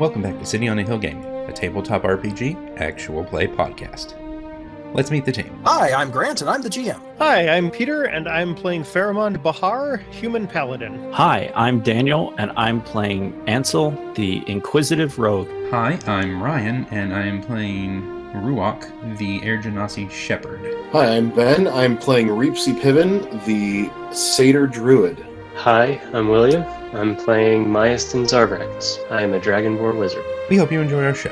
Welcome back to City on a Hill Gaming, a tabletop RPG actual play podcast. Let's meet the team. Hi, I'm Grant, and I'm the GM. Hi, I'm Peter, and I'm playing Pharamond Bahar, Human Paladin. Hi, I'm Daniel, and I'm playing Ansel, the Inquisitive Rogue. Hi, I'm Ryan, and I am playing Ruach, the Air Genasi Shepherd. Hi, I'm Ben. I'm playing Reepsy Piven, the Satyr Druid. Hi, I'm William. I'm playing Myastin Zarbrax. I am a Dragonborn wizard. We hope you enjoy our show.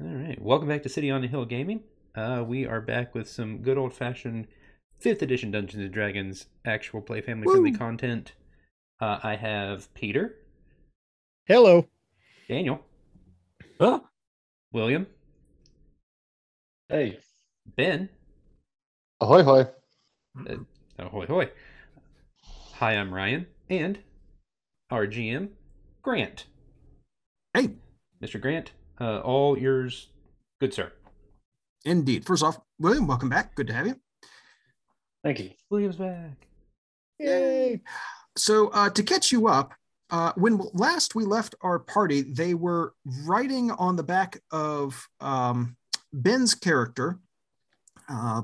All right, welcome back to City on the Hill Gaming. Uh, we are back with some good old fashioned 5th edition Dungeons and Dragons actual play family friendly content. Uh, I have Peter, Hello. Daniel, Oh, William, Hey. Ben, Ahoy, hoy. uh, ahoy hoy. Hi, I'm Ryan, and our GM, Grant. Hey, Mr. Grant, uh, all yours, good sir. indeed. First off, William, welcome back. Good to have you. Thank you. William's back. Yay. So, uh, to catch you up, uh, when last we left our party, they were riding on the back of um, Ben's character, uh,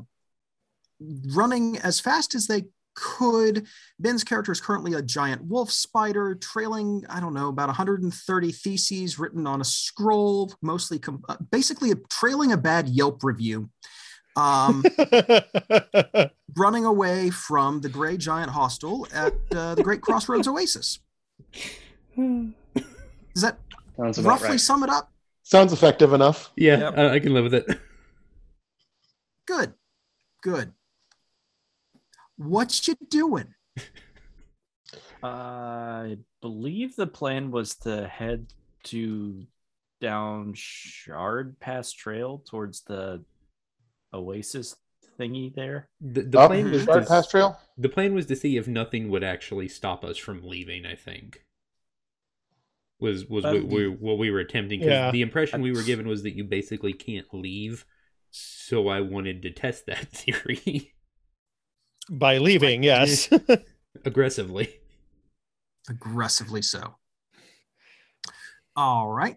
running as fast as they could. Ben's character is currently a giant wolf spider trailing, I don't know, about 130 theses written on a scroll, mostly com- uh, basically trailing a bad Yelp review. Um, running away from the Gray Giant Hostel at uh, the Great Crossroads Oasis. Does that Sounds roughly right. sum it up? Sounds effective enough. Yeah, Yep. I, I can live with it. Good, good. What you doing? I believe the plan was to head to down Shard Pass Trail towards the Oasis thingy there. The, the Up plan was Shard to, Pass Trail? the plan was to see if nothing would actually stop us from leaving. I think was was what Um, we, what we were attempting. 'cause Yeah. the impression we were given was that you basically can't leave. So I wanted to test that theory By leaving, yes. aggressively. Aggressively so. All right.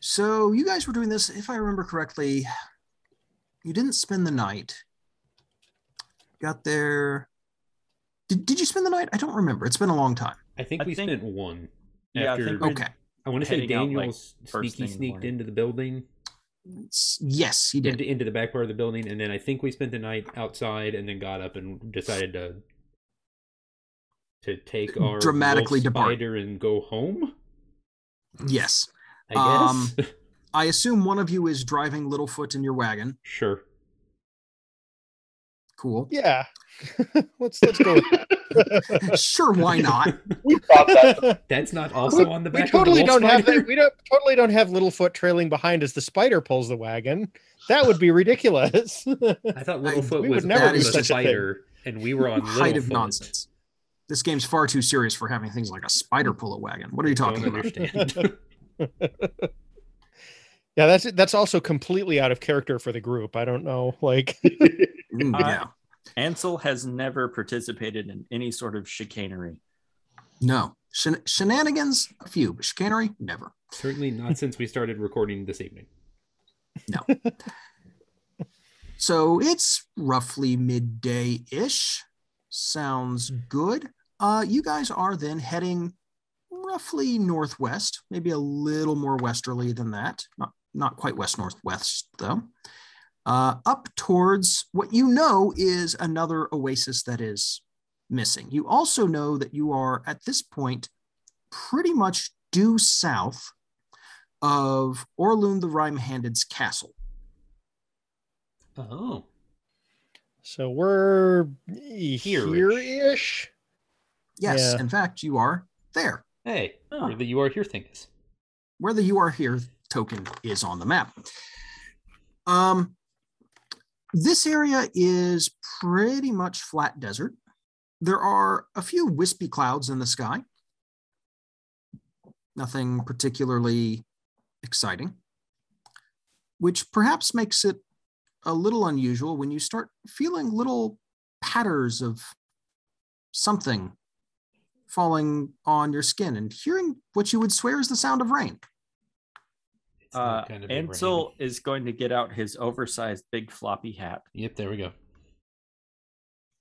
So you guys were doing this, if I remember correctly, you didn't spend the night. Got there. Did, did you spend the night? I don't remember. It's been a long time. I think I we think- spent one. Yeah, I after, think Okay. I want to say heading out, like, Daniel's sneaky thing in the sneaked morning. into the building, S- Yes, he did. into, into the back part of the building, and then I think we spent the night outside, and then got up and decided to to take our Dramatically wolf depart. and go home. Yes. I Um. I assume one of you is driving Littlefoot in your wagon. sure. Cool. yeah. let's let's go. sure, why not? We thought that. That's not also on the back. we totally of the don't wolf have that. We don't totally don't have Littlefoot trailing behind as the spider pulls the wagon. That would be ridiculous. I thought Littlefoot we was would never on do the such a thing. spider, and we were on Height of nonsense. This game's far too serious for having things like a spider pull a wagon. What are you talking about? understand. yeah, that's that's also completely out of character for the group. I don't know. Like Mm, Uh, yeah. Ansel has never participated in any sort of chicanery. No. Shen- shenanigans, a few, but chicanery, never. Certainly not since we started recording this evening. No. so it's roughly midday ish. Sounds good. Uh, you guys are then heading roughly northwest, maybe a little more westerly than that. Not, not quite west northwest, though. Uh, up towards what you know is another oasis that is missing. You also know that you are at this point pretty much due south of Orlun the Rhyme Handed's castle. Oh, so we're Here-ish. here-ish. Yes, Yeah. in fact, you are there, hey, Oh. where the you are here thing is. where the "You Are Here" token is on the map. Um, this area is pretty much flat desert. There are a few wispy clouds in the sky. Nothing particularly exciting, which perhaps makes it a little unusual when you start feeling little patters of something falling on your skin and hearing what you would swear is the sound of rain. It's not Uh, gonna be Ansel rain. is going to get out his oversized big floppy hat. Yep, there we go.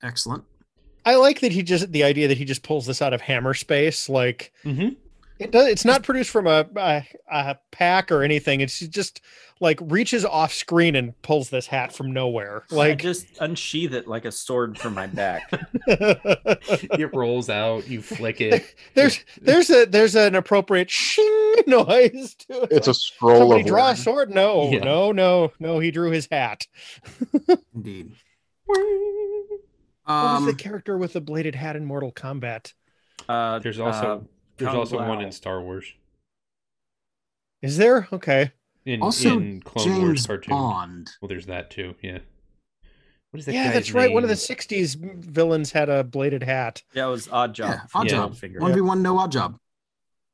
Excellent. I like that he just the idea that he just pulls this out of hammer space. Like Mm-hmm. It does. It's not produced from a, a a pack or anything. It's just like reaches off screen and pulls this hat from nowhere. I Like just unsheath it like a sword from my back. It rolls out, you flick it. there's there's a there's an appropriate shing noise to it. It's a scroll somebody of draw a sword. No, Yeah. no, no, no. He drew his hat. Indeed. What was Um, the character with the bladed hat in Mortal Kombat? Uh, There's also uh, there's Kung also one in Star Wars. Is there? Okay. In also, in Clone Wars James cartoon. Bond. Well, there's that too. Yeah. What is that? yeah, guy's that's right. One of the '60s villains had a bladed hat. Yeah, it was Oddjob. Yeah, odd Yeah. job. Finger. One v one, no Oddjob.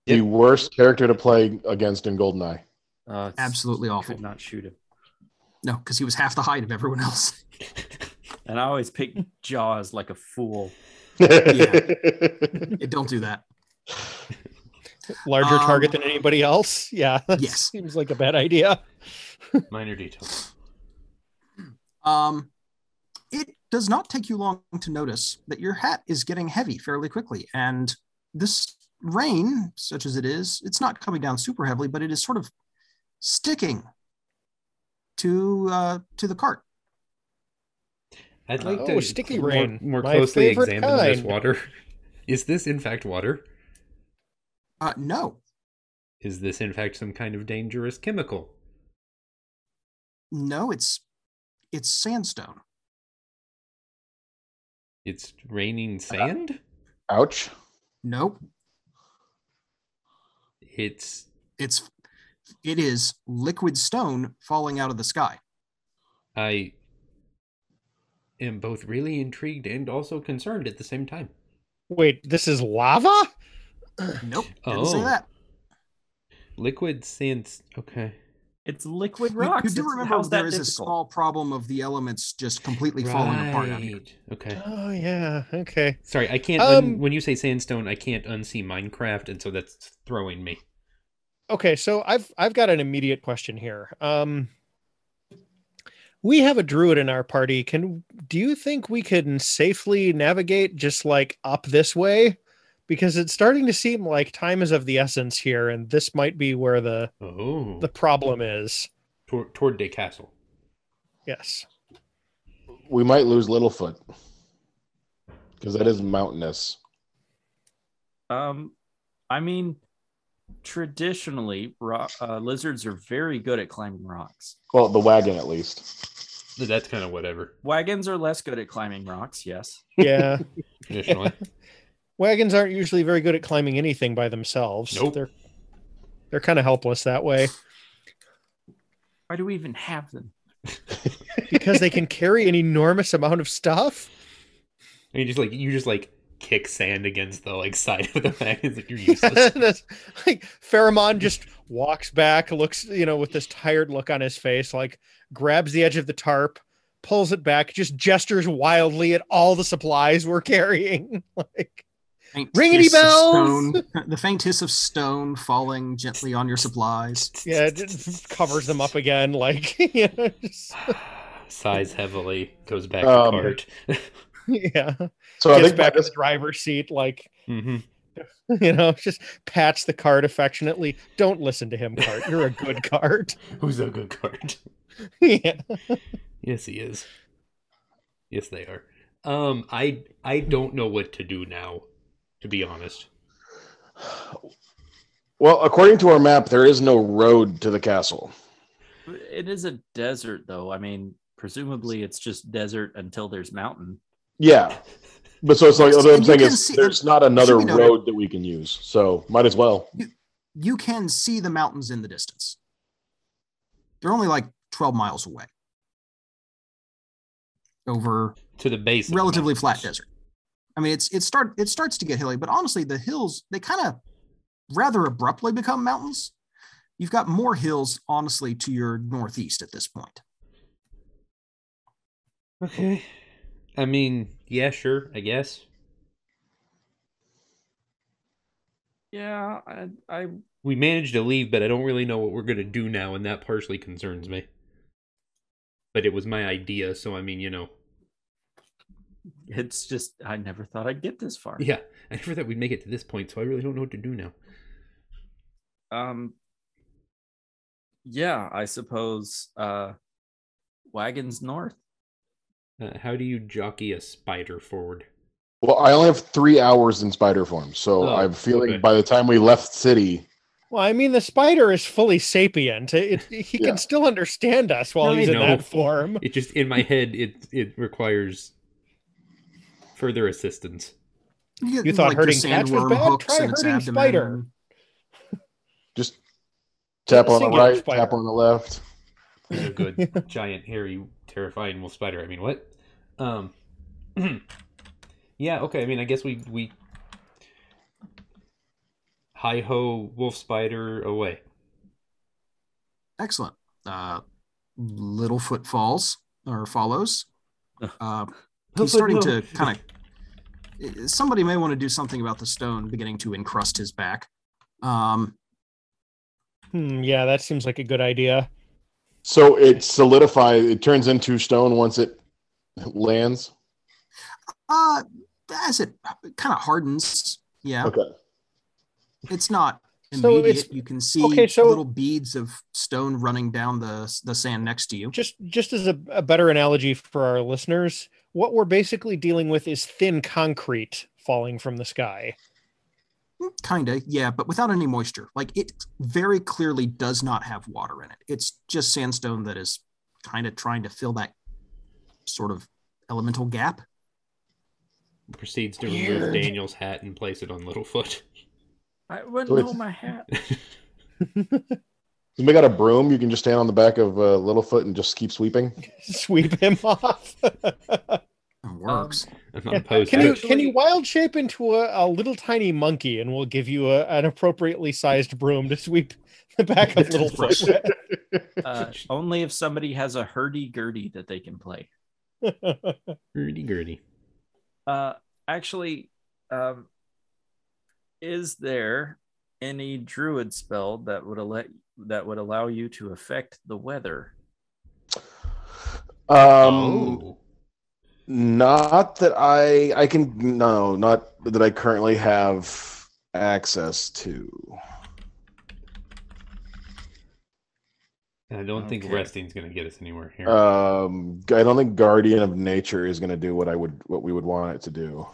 The Yep. worst character to play against in Goldeneye. Uh, Absolutely awful. Could not shoot him. No, because he was half the height of everyone else. And I always pick Jaws like a fool. Yeah, don't do that. Larger Um, target than anybody else. Yeah. that Yes. Seems like a bad idea. Minor details. Um, it does not take you long to notice that your hat is getting heavy fairly quickly, and this rain, such as it is, it's not coming down super heavily, but it is sort of sticking to uh, to the cart. I'd like Oh, to sticky more, rain. more My closely favorite examine this water. Is this in fact water? Uh, no, Is this in fact some kind of dangerous chemical? no, it's it's sandstone. It's raining Uh, sand? Ouch. Nope, It's it's it is liquid stone falling out of the sky. I am both really intrigued and also concerned at the same time. Wait, this is lava? Nope, didn't say Oh. that. Liquid sands. Okay. It's liquid You- rocks. You, do It's- remember how's that there is a small problem of the elements just completely falling apart out here. Okay. Oh yeah. Okay. Sorry, I can't. un- Um, when you say sandstone, I can't unsee Minecraft, and so that's throwing me. Okay, so I've I've got an immediate question here. Um we have a druid in our party. Can do you think we can safely navigate just like up this way? Because it's starting to seem like time is of the essence here, and this might be where the Oh, the problem is. toward, toward Day Castle. Yes. We might lose Littlefoot because that is mountainous. Um, I mean, traditionally, ro- uh, lizards are very good at climbing rocks. Well, the wagon at least. That's kind of whatever. Wagons are less good at climbing rocks. Yes. Yeah. Traditionally, Wagons aren't usually very good at climbing anything by themselves. Nope. They're they're kind of helpless that way Why do we even have them? because they can carry an enormous amount of stuff. I mean, just like you just like kick sand against the like side of the wagon that you're useless. Like Pharamond just walks back, looks, you know, with this tired look on his face, like grabs the edge of the tarp, pulls it back, just gestures wildly at all the supplies we're carrying. like, Faint Ringity hiss bells! stone- the faint hiss of stone falling gently on your supplies. yeah, it just covers them up again. Like, you know, just, Sighs heavily, goes back Um, to cart. yeah, So I gets think back in this, the driver's seat, like, hmm you know, just pats the cart affectionately. Don't listen to him, cart. You're a good cart. Who's a good cart? yeah. Yes, he is. Yes, they are. Um, I I don't know what to do now, to be honest. well, according to our map, there is no road to the castle. It is a desert, though. I mean, presumably it's just desert until there's mountain. Yeah, but so it's like what I'm saying is see- there's not another should noted- road that we can use, so might as well. You can see the mountains in the distance. They're only like 12 miles away over To the base. of the relatively flat desert. I mean, it's it start it starts to get hilly, but honestly, the hills they kind of rather abruptly become mountains. You've got more hills, honestly, to your northeast at this point. Okay. I mean, yeah, sure, I guess. Yeah, I, I We managed to leave, but I don't really know what we're gonna do now, and that partially concerns me. But it was my idea, so I mean, you know, it's just I never thought I'd get this far. yeah. I never thought we'd make it to this point, so I really don't know what to do now. Um yeah, I suppose uh wagons north. Uh, how do you jockey a spider forward? Well, I only have three hours in spider form, so Oh, I'm feeling okay. by the time we left city, Well, I mean, the spider is fully sapient. It, it- he Yeah. can still understand us while I he's in know. that form. It just in my head, it it requires further assistance. get, You thought the hurting cats was bad? Try hurting abdomen spider. just tap on the right, spider. tap on the left. a good giant hairy terrifying wolf spider i mean what um yeah okay i mean i guess we we hi ho wolf spider away Excellent. Uh, Littlefoot falls or follows. Uh, he's starting to kind of. Somebody may want to do something about the stone beginning to encrust his back. Um, Hmm, yeah, that seems like a good idea. So it solidifies. It turns into stone once it lands. uh, as it kind of hardens, yeah, Okay. it's not So immediate. it's- you can see okay, so- little beads of stone running down the the sand next to you. Just just as a, a better analogy for our listeners, what we're basically dealing with is thin concrete falling from the sky. Kind of, yeah, but without any moisture. Like it very clearly does not have water in it. It's just sandstone that is kind of trying to fill that sort of elemental gap. proceeds to remove Weird. daniel's hat and place it on littlefoot I wouldn't So know it's- my hat. We got a broom. You can just stand on the back of uh, Littlefoot and just keep sweeping. Sweep him off. It works. i'm not opposed can to you it can you wild shape into a, a little tiny monkey and we'll give you a, an appropriately sized broom to sweep the back of Littlefoot with? Uh, only if somebody has a hurdy-gurdy that they can play. hurdy-gurdy Uh, actually, um, is there any druid spell that would allow that would allow you to affect the weather? Um, oh not that I I can no, not that I currently have access to. And i don't think Okay. resting's gonna get us anywhere here Um, I don't think Guardian of Nature is going to do what I would what we would want it to do.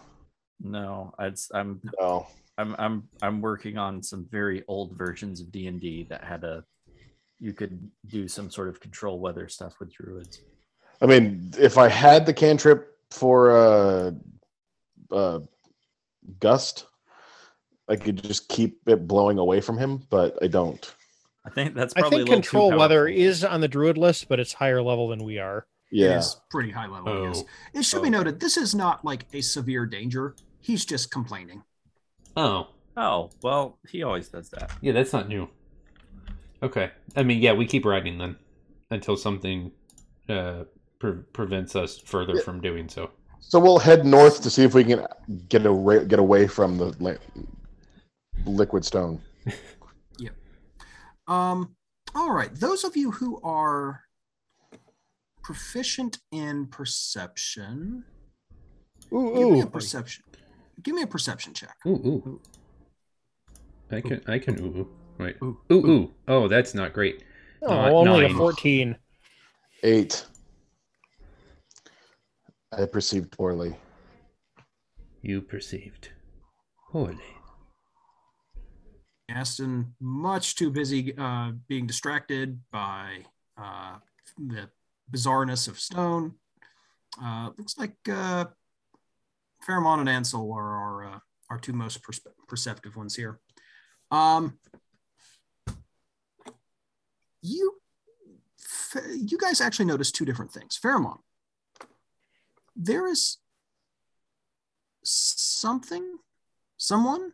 No, I'd, I'm No. I'm I'm I'm working on some very old versions of D and D that had a you could do some sort of control weather stuff with druids. I mean, if I had the cantrip for uh, uh, gust, I could just keep it blowing away from him, but I don't. I think that's I probably think a little too control weather is on the druid list, but it's higher level than we are. It Yeah. is pretty high level. Yes. Oh. It should Oh, be noted this is not like a severe danger. He's just complaining. oh Oh well, he always does that. yeah that's not new okay i mean yeah we keep riding then until something uh pre- prevents us further Yeah. from doing so So we'll head north to see if we can get away, get away from the la- liquid stone. Yep. Um, all right. Those of you who are proficient in perception, Ooh, give me a ooh. perception. Give me a perception check. Ooh, ooh. I can, I can, ooh, ooh. Wait. Ooh, Ooh, ooh. Oh, that's not great. Oh, Not only nine. a 14. Eight. I perceived poorly. You perceived. poorly. Aston, much too busy uh, being distracted by uh, the bizarreness of stone. Uh, looks like uh, Pharamond and Ansel are our, uh, our two most perspe- perceptive ones here. Um, you, f- you guys actually notice two different things. Pharamond, there is something, someone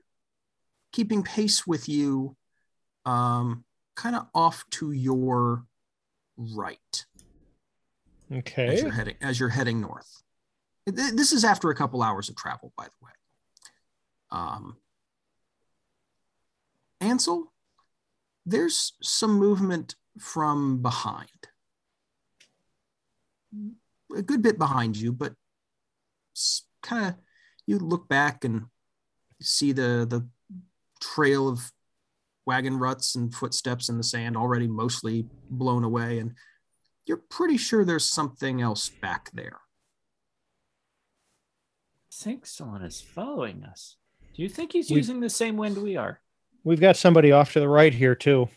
keeping pace with you um, kind of off to your right Okay. as you're heading as you're heading north. This is after a couple hours of travel, by the way. Um, Ansel, there's some movement from behind. A good bit behind you, but kind of you look back and see the the trail of wagon ruts and footsteps in the sand already mostly blown away and you're pretty sure there's something else back there. I think someone is following us. Do you think he's We- using the same wind we are? We've got somebody off to the right here too.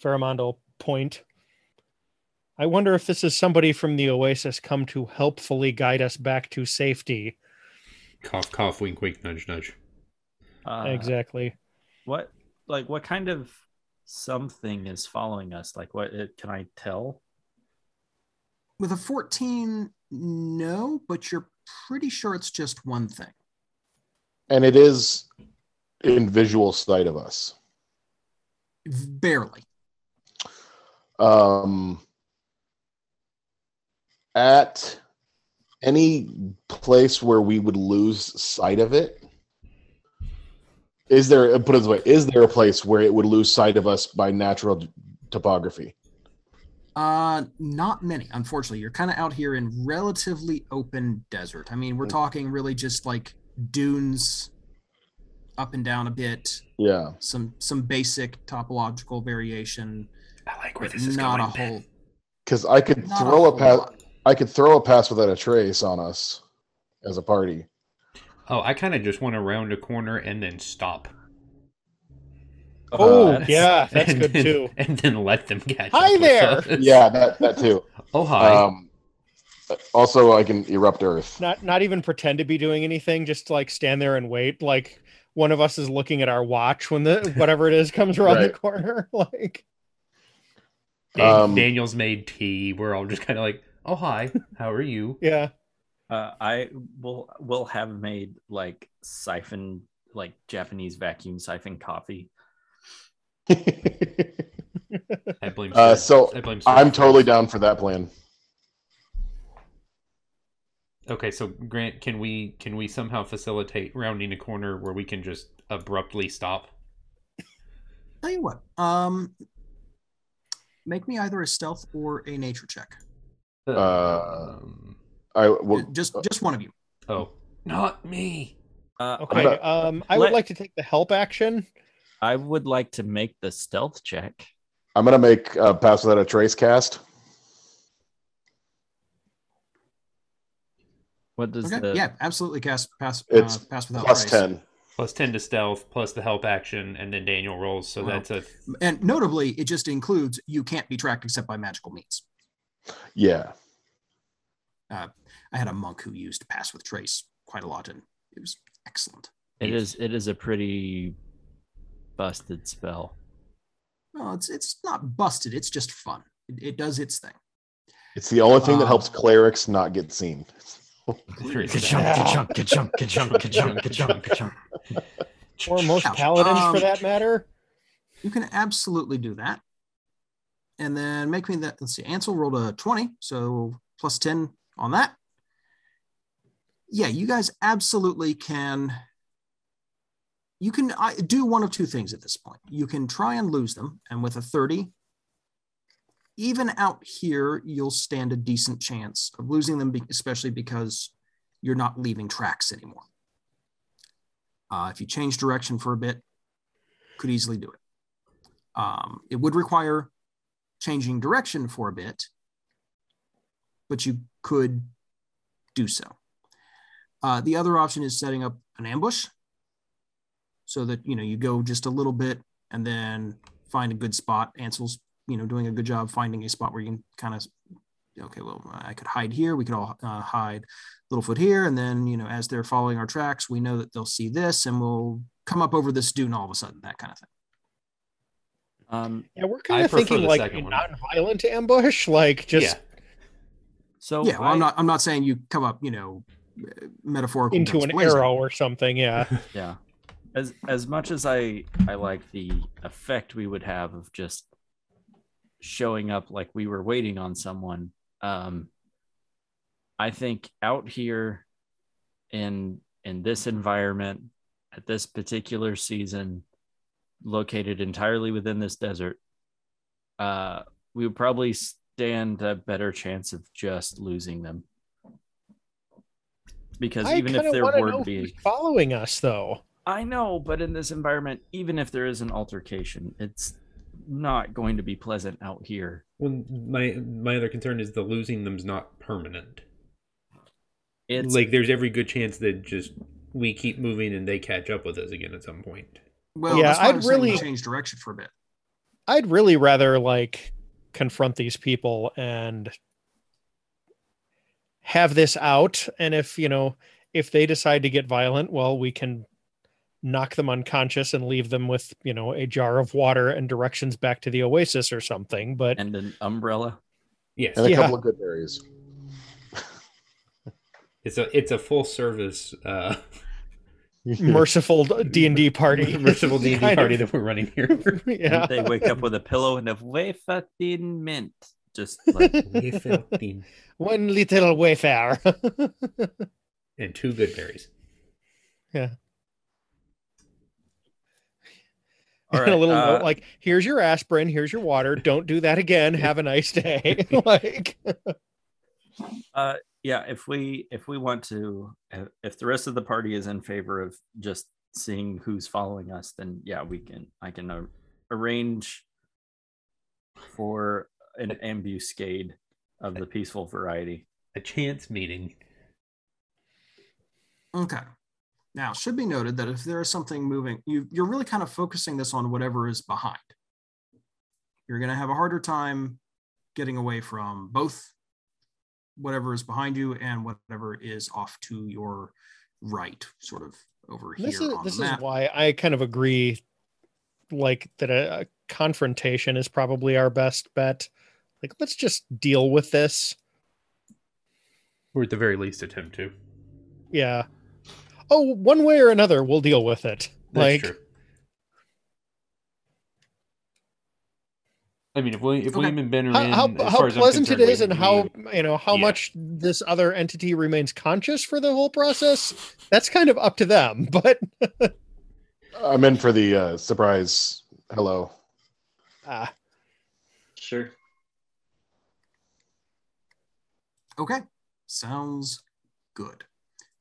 Pharamond point. I wonder if this is somebody from the Oasis come to helpfully guide us back to safety. Cough, cough, wink, wink, nudge, nudge. Uh, exactly. What, like, what kind of something is following us? Like, what uh, can I tell? With a 14, no, but you're pretty sure it's just one thing. And it is in visual sight of us. Barely. Um, at any place where we would lose sight of it, is there, put it this way, is there a place where it would lose sight of us by natural topography? Uh, not many, unfortunately. You're kind of out here in relatively open desert. I mean, we're talking really just like dunes up and down a bit, Yeah. some some basic topological variation, I like where this is not going. a whole Because I could throw a whole pass. Lot. I could throw a pass without a trace on us as a party. Oh, I kind of just want to round a corner and then stop. Oh, that's- yeah, that's good then- too. And then let them catch Hi up with there! us. Yeah, that that too. Oh, hi. Um, also, I can erupt Earth. Not not even pretend to be doing anything, just like stand there and wait. Like one of us is looking at our watch when the whatever it is comes around the corner. Like Dan- um, Daniel's made tea. We're all just kind of like, oh, hi. How are you? yeah. Uh, I will will have made like siphon, like Japanese vacuum siphon coffee. I blame. Uh, so I blame. Sir I'm totally down for that plan. Okay, so Grant, can we can we somehow facilitate rounding a corner where we can just abruptly stop? Tell you what, um, make me either a stealth or a nature check. Uh, Um, I well, just just one of you. oh, not me. Uh, Okay. about- Um, I would like to take the help action. I would like to make the stealth check. I'm gonna make a pass without a trace cast. What does Okay, the yeah, absolutely. Cast pass. It's uh, pass without Plus trace. ten. Plus ten to stealth, plus the help action, and then Daniel rolls. So Wow. that's a And notably, it just includes you can't be tracked except by magical means. Yeah. I had a monk who used pass with trace quite a lot, and it was excellent. it is it is a pretty busted spell. No, it's it's not busted. It's just fun. It, it does its thing. It's the only thing that Um, helps clerics not get seen. Ka-chunk, ka-chunk, ka-chunk, ka-chunk, ka-chunk, ka-chunk, ka-chunk. Or most Ouch. paladins for Um, that matter. You can absolutely do that. And then make me that. Let's see. Ansel rolled a 20, so plus 10 on that. Yeah, you guys absolutely can. You can do one of two things at this point. You can try and lose them, and with a 30, even out here, you'll stand a decent chance of losing them, especially because you're not leaving tracks anymore. Uh, if you change direction for a bit, could easily do it. Um, it would require changing direction for a bit, but you could do so. Uh, the other option is setting up an ambush so that you know you go just a little bit and then find a good spot. Ansel's you know doing a good job finding a spot where you can kind of okay, well I could hide here. We could all uh, hide Littlefoot here, and then you know as they're following our tracks, we know that they'll see this, and we'll come up over this dune all of a sudden. That kind of thing. Um, Yeah, we're kind of thinking like second a non-violent ambush, like just yeah. so yeah, well, I, I'm not. I'm not saying you come up, you know, metaphorical into an blazing. arrow or something. Yeah. yeah. As as much as I I like the effect we would have of just showing up like we were waiting on someone, um, I think out here in in this environment at this particular season, located entirely within this desert, uh, we would probably stand a better chance of just losing them. Because I even if kinda there were to be, following us, though. I know, but in this environment, even if there is an altercation, it's not going to be pleasant out here. Well, my my other concern is the losing them's not permanent. It's like there's every good chance that just we keep moving and they catch up with us again at some point. Well, Yeah, that's why I'd I'm really- change direction for a bit. I'd really rather like confront these people and have this out. And if, you know, if they decide to get violent, well, we can knock them unconscious and leave them with, you know, a jar of water and directions back to the oasis or something. But and an umbrella. Yes, and a Yeah. couple of good berries. it's a it's a full service uh merciful D and D party, merciful D&D party of. that we're running here. yeah. They wake up with a pillow and a wafer thin mint. Just like One little wayfare. and two good berries. All and a little uh, note like, "Here's your aspirin. Here's your water. Don't do that again. Have a nice day." like, uh yeah if we if we want to if- if the rest of the party is in favor of just seeing who's following us then yeah we can i can uh, arrange for an ambuscade of the peaceful variety A chance meeting. Okay. Now, should be noted that if there is something moving, you, you're really kind of focusing this on whatever is behind. You're going to have a harder time getting away from both whatever is behind you and whatever is off to your right, sort of over here. this here is on this the is why I kind of agree, like that a, a confrontation is probably our best bet. Like, let's just deal with this. Or at the very least attempt to. Yeah. Oh, one way or another, we'll deal with it. That's like, true. I mean, if William, if Okay. William and Ben are how, in, how, as how far pleasant it concerned, and how we- you know how yeah. much this other entity remains conscious for the whole process that's kind of up to them but I'm in for the uh, surprise. Hello. ah, Sure. Okay, sounds good.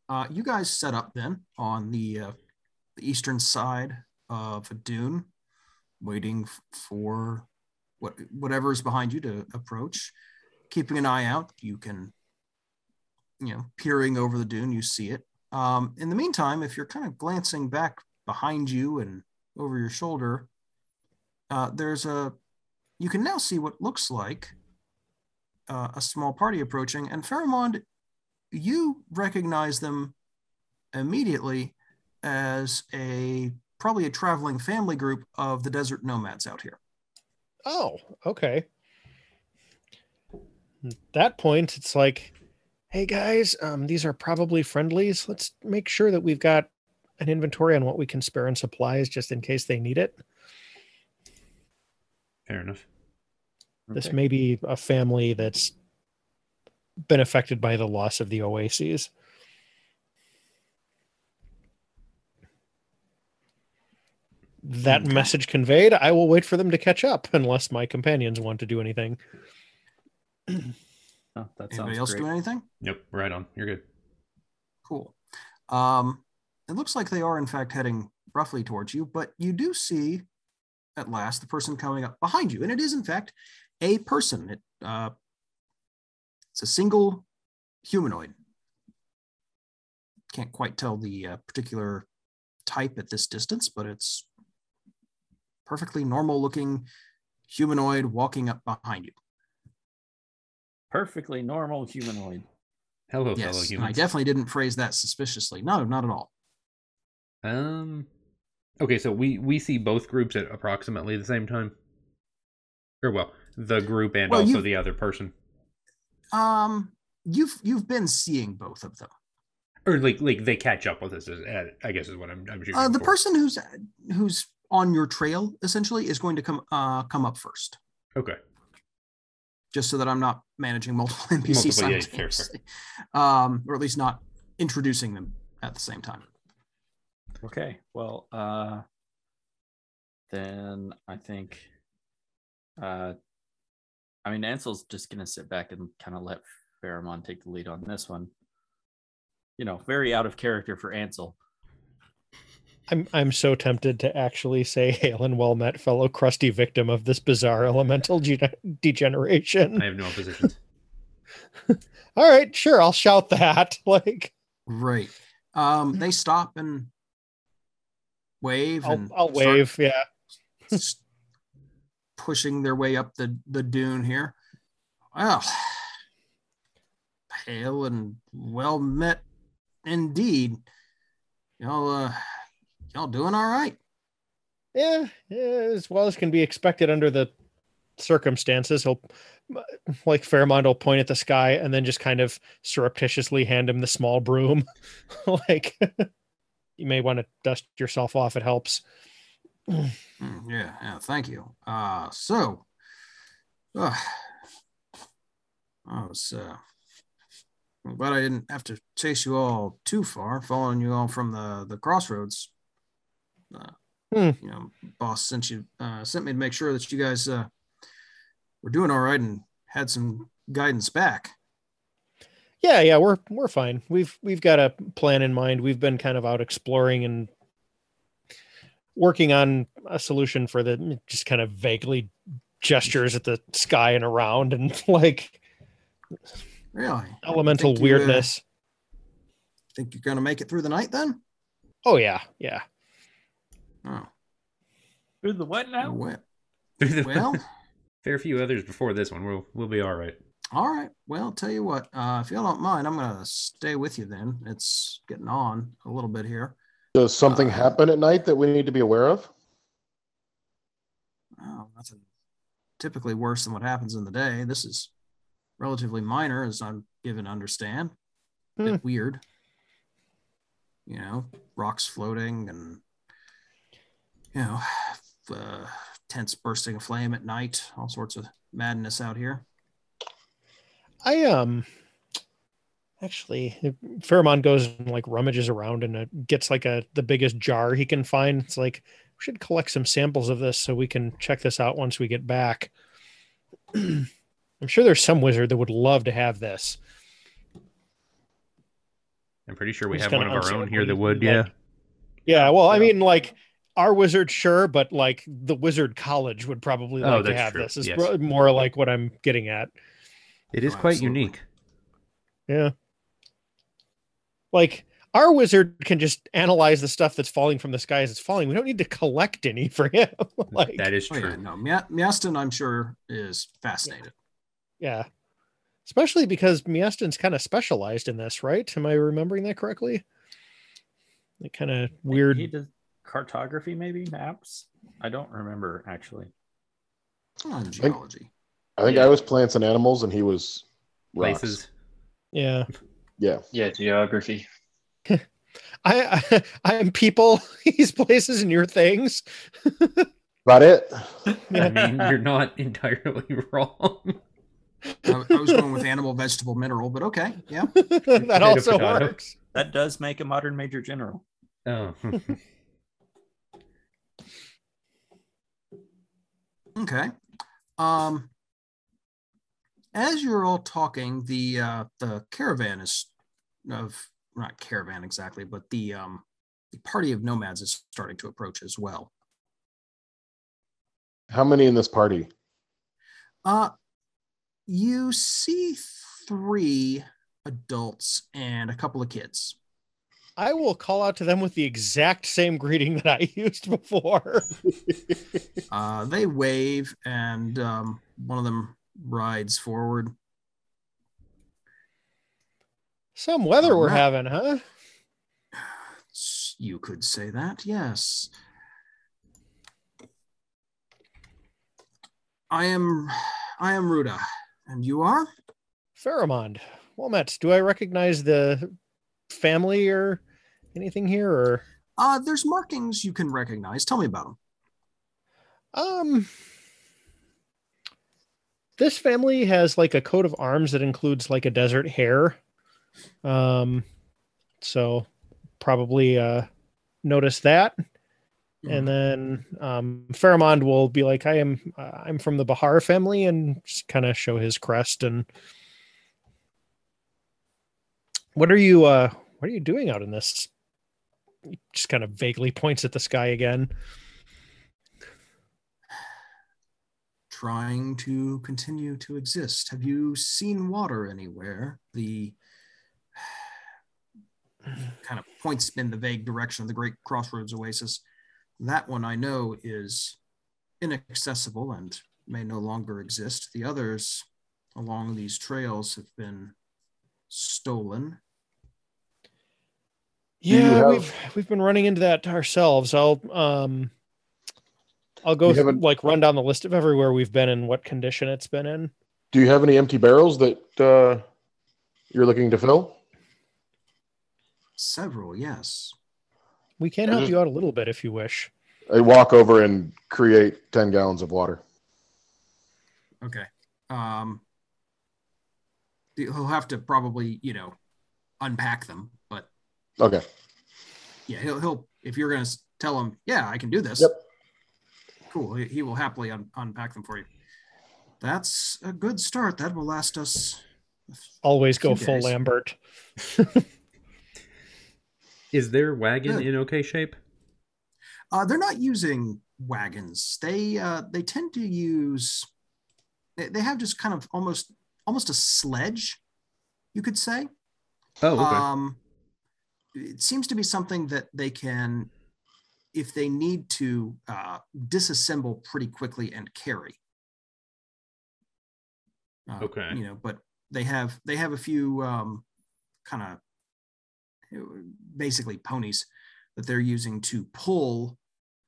Uh, you guys set up then on the uh, the eastern side of a dune, waiting f- for what whatever is behind you to approach. Keeping an eye out, you can, you know, peering over the dune, you see it. Um, in the meantime, if you're kind of glancing back behind you and over your shoulder, uh, there's a you can now see what looks like uh, a small party approaching, and Pharamond, you recognize them immediately as a probably a traveling family group of the desert nomads out here. Oh okay. At that point it's like hey guys um these are probably friendlies. Let's make sure that we've got an inventory on what we can spare in supplies just in case they need it. Fair enough. this may be a family that's been affected by the loss of the oases that Okay. message conveyed i will wait for them to catch up unless my companions want to do anything Oh, that Anybody sounds else great. doing anything? Yep, right on. You're good. Cool. Um, it looks like they are in fact heading roughly towards you, but you do see at last the person coming up behind you, and it is in fact a person. It uh, it's a single humanoid. Can't quite tell the uh, particular type at this distance, but it's perfectly normal looking humanoid walking up behind you. Perfectly normal humanoid. Hello, fellow yes, I definitely didn't phrase that suspiciously. No, not at all. Um. Okay, so we we see both groups at approximately the same time. Or well, the group and Well, also the other person, Um, you've you've been seeing both of them. or like like they catch up with us. is- I guess is what I'm. I'm shooting Uh, the for. person who's who's on your trail essentially is going to come uh come up first, Okay. just so that I'm not managing multiple NPCs Multiple, yeah, fair, fair. um, or at least not introducing them at the same time. Okay. Well, uh then I think, uh, I mean, Ansel's just gonna sit back and kind of let Pharamond take the lead on this one. You know, very out of character for Ansel. I'm I'm so tempted to actually say hail and well met fellow crusty victim of this bizarre elemental ge- degeneration. I have no opposition. All right, sure, I'll shout that. Like Right. Um, they stop and wave I'll, and I'll wave. Yeah. pushing their way up the, the dune here. Well, hail and well met indeed. Y'all, uh, y'all doing all right? Yeah, yeah, as well as can be expected under the circumstances. He'll like Pharamond will point at the sky and then just kind of surreptitiously hand him the small broom. like you may want to dust yourself off, it helps. Mm, yeah, yeah, thank you. Uh, so, uh, I was, uh, I'm glad I didn't have to chase you all too far, following you all from the, the crossroads. Uh, Hmm. You know, boss sent you, uh, sent me to make sure that you guys, uh, were doing all right and had some guidance back. Yeah, yeah, we're we're fine. We've we've got a plan in mind. We've been kind of out exploring and working on a solution for the just kind of vaguely gestures at the sky and around and like Really? elemental Think you, uh, weirdness. Think you're gonna make it through the night then? Oh yeah, yeah. Oh, Through the what now? well, Through the well fair few others before this one. We'll we'll be all right. All right. Well, tell you what, uh, if y'all don't mind, I'm going to stay with you then. It's getting on a little bit here. Does something Uh, happen at night that we need to be aware of? Oh, nothing typically worse than what happens in the day. This is relatively minor, as I'm given to understand. A bit weird. You know, rocks floating and, you know, uh, tents bursting aflame at night, all sorts of madness out here. I um actually Pharamond goes and like rummages around and uh, gets like a the biggest jar he can find. It's like we should collect some samples of this so we can check this out once we get back. I'm sure there's some wizard that would love to have this. I'm pretty sure we Just have one kinda our own here that would. Yeah. Yeah, well, I mean, like our wizard, sure, but like the wizard college would probably Oh, like to that's have true. this. Is Yes. more like what I'm getting at. It is Oh, quite absolutely. unique. Yeah. Like our wizard can just analyze the stuff that's falling from the sky as it's falling. We don't need to collect any for him. like that is Oh, true. yeah, no, Mia- Miastin, I'm sure, is fascinated. yeah. Especially because Miastin's kind of specialized in this, right? Am I remembering that correctly? Like kind of weird. He does cartography, maybe maps. I don't remember actually. Oh, geology. I think Yeah. I was plants and animals, and he was rocks. Places. Yeah. Yeah, Yeah, geography. I, I I'm people, these places and your things. about it. I mean, you're not entirely wrong. I, I was going with animal, vegetable, mineral, but okay. Yeah. that also potato. works. that does make a modern major general. Oh, Okay. Um, as you're all talking, the uh, the caravan is of not caravan exactly, but the um, the party of nomads is starting to approach as well. How many in this party? Uh, you see three adults and a couple of kids. I will call out to them with the exact same greeting that I used before. Uh, they wave, and um, one of them rides forward. Some weather we're having, huh? You could say that, yes. I am, I am Ruda, and you are. Pharamond. Wilmette, do I recognize the family or anything here or Uh, there's markings you can recognize. Tell me about them. um this family has like a coat of arms that includes like a desert hare. Um so probably uh notice that. and then um, Pharamond will be like, "I am, uh, I'm from the Bahar family," and just kind of show his crest. And what are you, uh, what are you doing out in this? Just kind of vaguely points at the sky again. trying to continue to exist. Have you seen water anywhere? The kind of points in the vague direction of the Great Crossroads Oasis. That one I know is inaccessible and may no longer exist. The others along these trails have been stolen. Do you Yeah, have- we've we've been running into that ourselves. I'll um, I'll go You th- like run down the list of everywhere we've been and what condition it's been in. Do you have any empty barrels that uh, you're looking to fill? Several, yes. We can I help just- you out a little bit if you wish. I walk over and create 10 gallons of water. Okay. Um, the- he'll have to probably, you know, unpack them, but Okay. yeah, he'll he'll if you're gonna tell him, yeah, I can do this. Yep. Cool. He, he will happily un- unpack them for you. That's a good start. That will last us. Always go Few full days. Lambert. Is their wagon Good. in okay shape? Uh, they're not using wagons. They uh, they tend to use. They, they have just kind of almost almost a sledge, you could say. Oh, okay. Um, it seems to be something that they can, if they need to, uh, disassemble pretty quickly and carry. Uh, Okay. You know, but they have they have a few um, kind of basically ponies that they're using to pull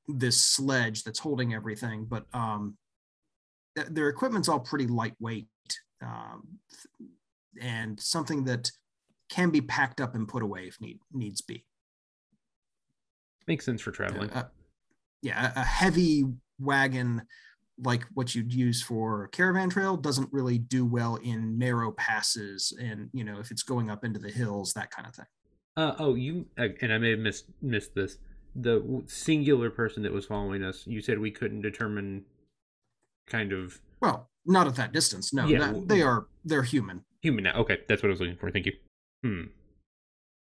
this sledge that's holding everything. But um, th- their equipment's all pretty lightweight um, and something that can be packed up and put away if need needs be. Makes sense for traveling. Uh, yeah, a heavy wagon like what you'd use for a caravan trail doesn't really do well in narrow passes and you know if it's going up into the hills that kind of thing. Uh, oh, you uh, and I may have missed missed this. The singular person that was following us, you said we couldn't determine kind of Well, not at that distance. No, Yeah, that- they are they're human. human now. Okay, that's what I was looking for. Thank you. Hmm.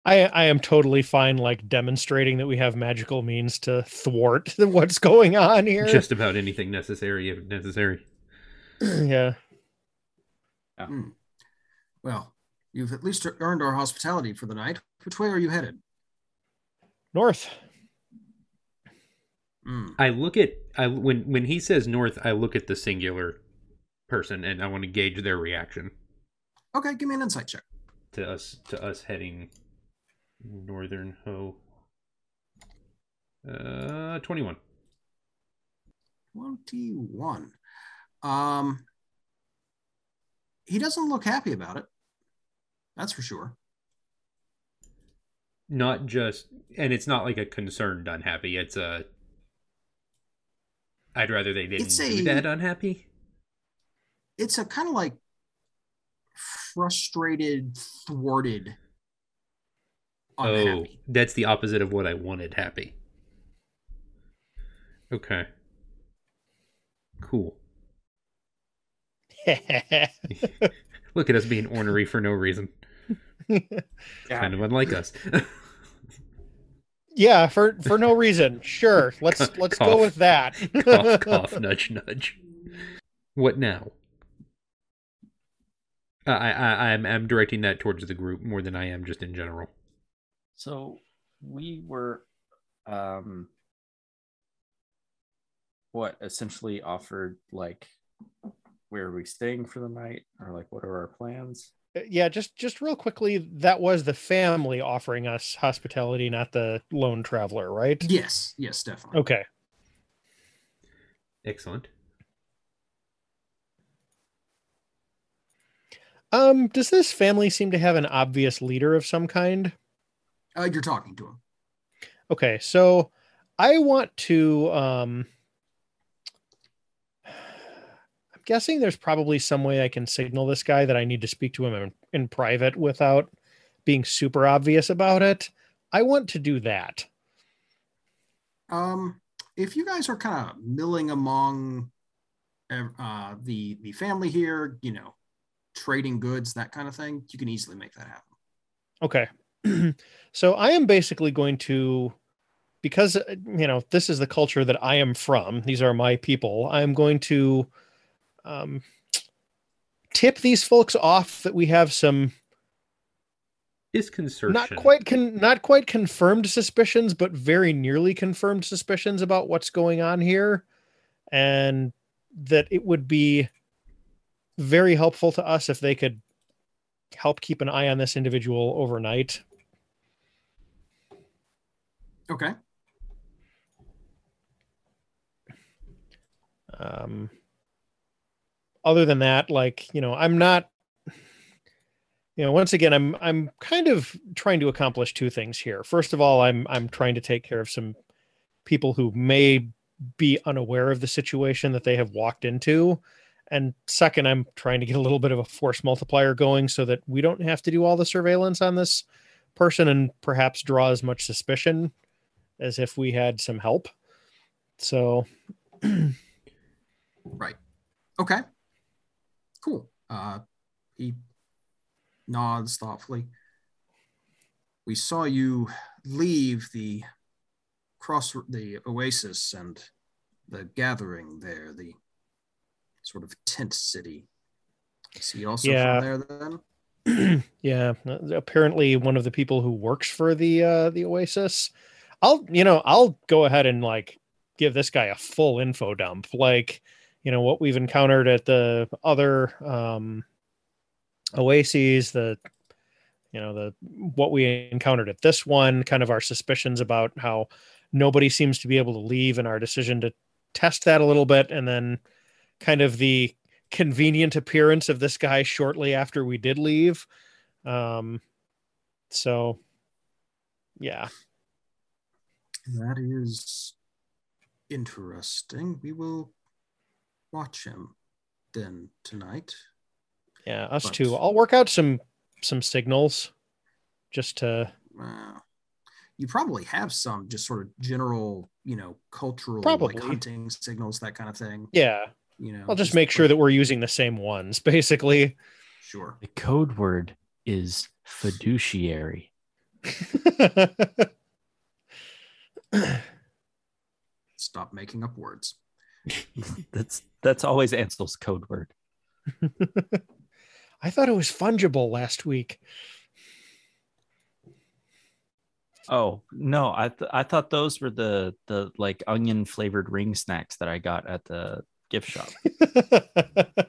I I am totally fine like demonstrating that we have magical means to thwart what's going on here. Just about anything necessary if necessary. yeah. Hmm. Well, you've at least earned our hospitality for the night. Which way are you headed? North. Hmm. I look at I when when he says north, I look at the singular person and I want to gauge their reaction Okay, give me an insight check. To us to us heading northern ho. Uh, twenty one. 21. Um, he doesn't look happy about it. That's for sure. Not just, and it's not like a concerned unhappy. It's a. I'd rather they didn't It's do that unhappy. It's a kind of like frustrated, thwarted, Unhappy. Oh, that's the opposite of what I wanted. Happy. Okay. Cool. Look at us being ornery for no reason. Kind of unlike us. yeah, for for no reason. Sure. Let's Cough, let's cough. go with that. cough, cough, nudge, nudge. What now? Uh, I, I, I'm, I'm directing that towards the group more than I am just in general. So we were um what essentially offered like where are we staying for the night or like what are our plans? yeah, just just real quickly, that was the family offering us hospitality, not the lone traveler, right? Yes, yes, definitely. Okay. Excellent. Um, does this family seem to have an obvious leader of some kind? Uh, you're talking to him. Okay, so I want to um I'm guessing there's probably some way I can signal this guy that I need to speak to him in, in private without being super obvious about it. I want to do that. Um, if you guys are kind of milling among uh, the the family here, you know, trading goods, that kind of thing, you can easily make that happen. Okay. so I am basically going to because uh, you know this is the culture that I am from. These are my people. I'm going to um, tip these folks off that we have some Disconcertion. not quite con- not quite confirmed suspicions, but very nearly confirmed suspicions about what's going on here, and that it would be very helpful to us if they could help keep an eye on this individual overnight. Okay. Um, other than that, like you know, I'm not. You know, once again, I'm I'm kind of trying to accomplish two things here. First of all, I'm I'm trying to take care of some people who may be unaware of the situation that they have walked into. And second, I'm trying to get a little bit of a force multiplier going so that we don't have to do all the surveillance on this person and perhaps draw as much suspicion as if we had some help. So Right. Okay. Cool. Uh, he nods thoughtfully. We saw you leave the cross the oasis and the gathering there, the sort of tent city. Is he also Yeah. from there then? yeah, apparently one of the people who works for the uh the Oasis. I'll you know, I'll go ahead and like give this guy a full info dump. Like, you know, what we've encountered at the other um oases, the you know, the what we encountered at this one, kind of our suspicions about how nobody seems to be able to leave and our decision to test that a little bit and then kind of the convenient appearance of this guy shortly after we did leave. Um, so, yeah, That is interesting. We will watch him then tonight. yeah, us But- too. I'll work out some some signals just to Uh, you probably have some just sort of general, you know, cultural Probably. like hunting signals, that kind of thing. yeah. You know, I'll just make sure that we're using the same ones, basically. sure. The code word is fiduciary. Stop making up words. That's that's always Ansel's code word. I thought it was fungible last week. Oh no, I th- I thought those were the the like onion flavored ring snacks that I got at the gift shop.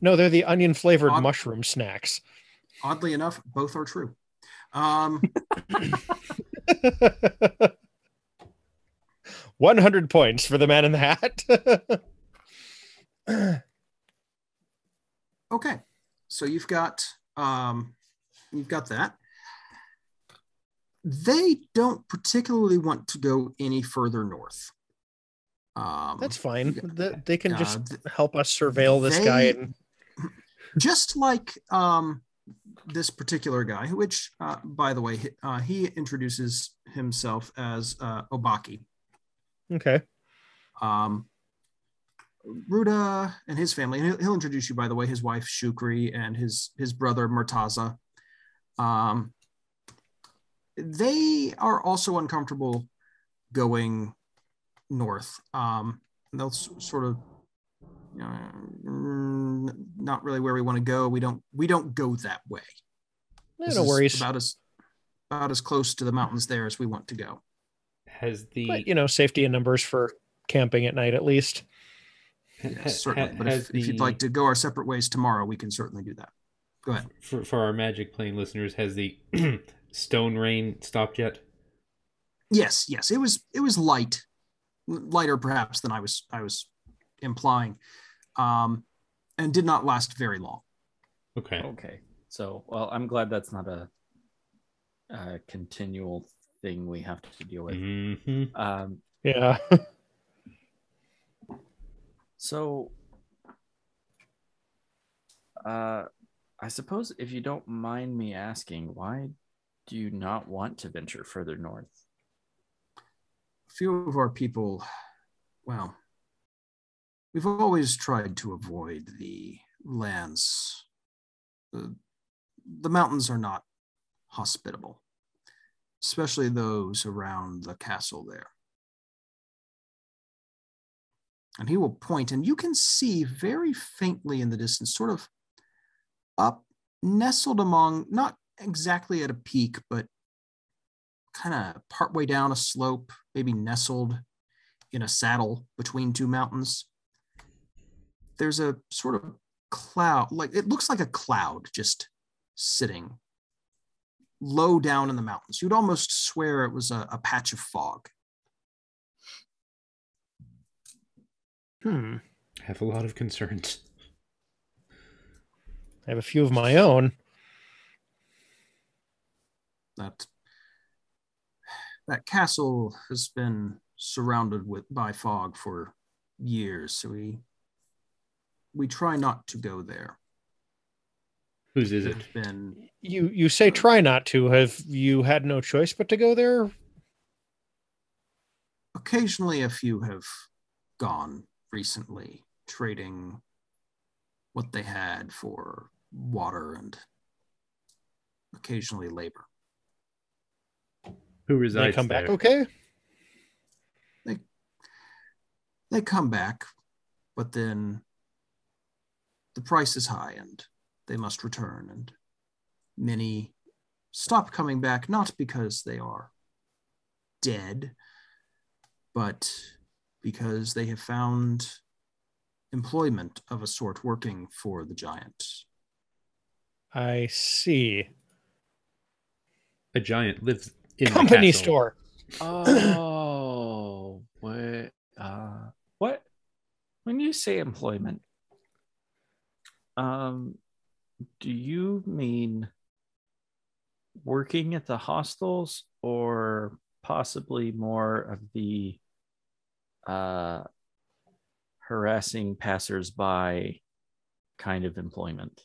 no, they're the onion flavored Odd- mushroom snacks. Oddly enough, both are true. Um, 100 points for the man in the hat. okay, so you've got um, you've got that. They don't particularly want to go any further north. Um, That's fine. yeah. They can just Uh, help us surveil this guy. And, just like um, this particular guy, which, uh, by the way, he- uh, he introduces himself as uh, Obaki. okay. Um, Ruda and his family, and he'll, he'll introduce you, by the way, his wife Shukri and his his brother Murtaza. Um, they are also uncomfortable going north. Um, they'll s- sort of, you know, "Mm, not really where we want to go. We don't we don't go that way. Yeah, This no worries. About as about as close to the mountains there as we want to go. Has the But, you know, safety in numbers for camping at night, at least. ha- ha- Yes, certainly. But has if, if you'd like to go our separate ways tomorrow, we can certainly do that. Go ahead. for, for our magic plane listeners, has the stone rain stopped yet? Yes, yes. It was it was light, lighter perhaps than I was I was implying, um, and did not last very long. Okay. Okay, so well, I'm glad that's not a, a continual thing we have to deal with. hmm Um, Yeah. So, uh, I suppose if you don't mind me asking, why do you not want to venture further north? Few of our people well, we've always tried to avoid the lands. The, the mountains are not hospitable, especially those around the castle there. And he will point, and you can see very faintly in the distance, sort of up, nestled among, not exactly at a peak, but kind of partway down a slope, maybe nestled in a saddle between two mountains. There's a sort of cloud, like it looks like a cloud just sitting low down in the mountains. You'd almost swear it was a, a patch of fog. Hmm. I have a lot of concerns. I have a few of my own. That that castle has been surrounded with by fog for years, so we we try not to go there. Whose is it? There's been You you say try not to. Have you had no choice but to go there? occasionally a few have gone recently, trading what they had for water and occasionally labor. Who They come there? back okay? They they come back, but then the price is high and they must return. And many stop coming back, not because they are dead, but because they have found employment of a sort working for the giant. I see. A giant lives in the Company castle. store. Oh, what? Uh, what? When you say employment, um, do you mean working at the hostels or possibly more of the uh, harassing passersby kind of employment?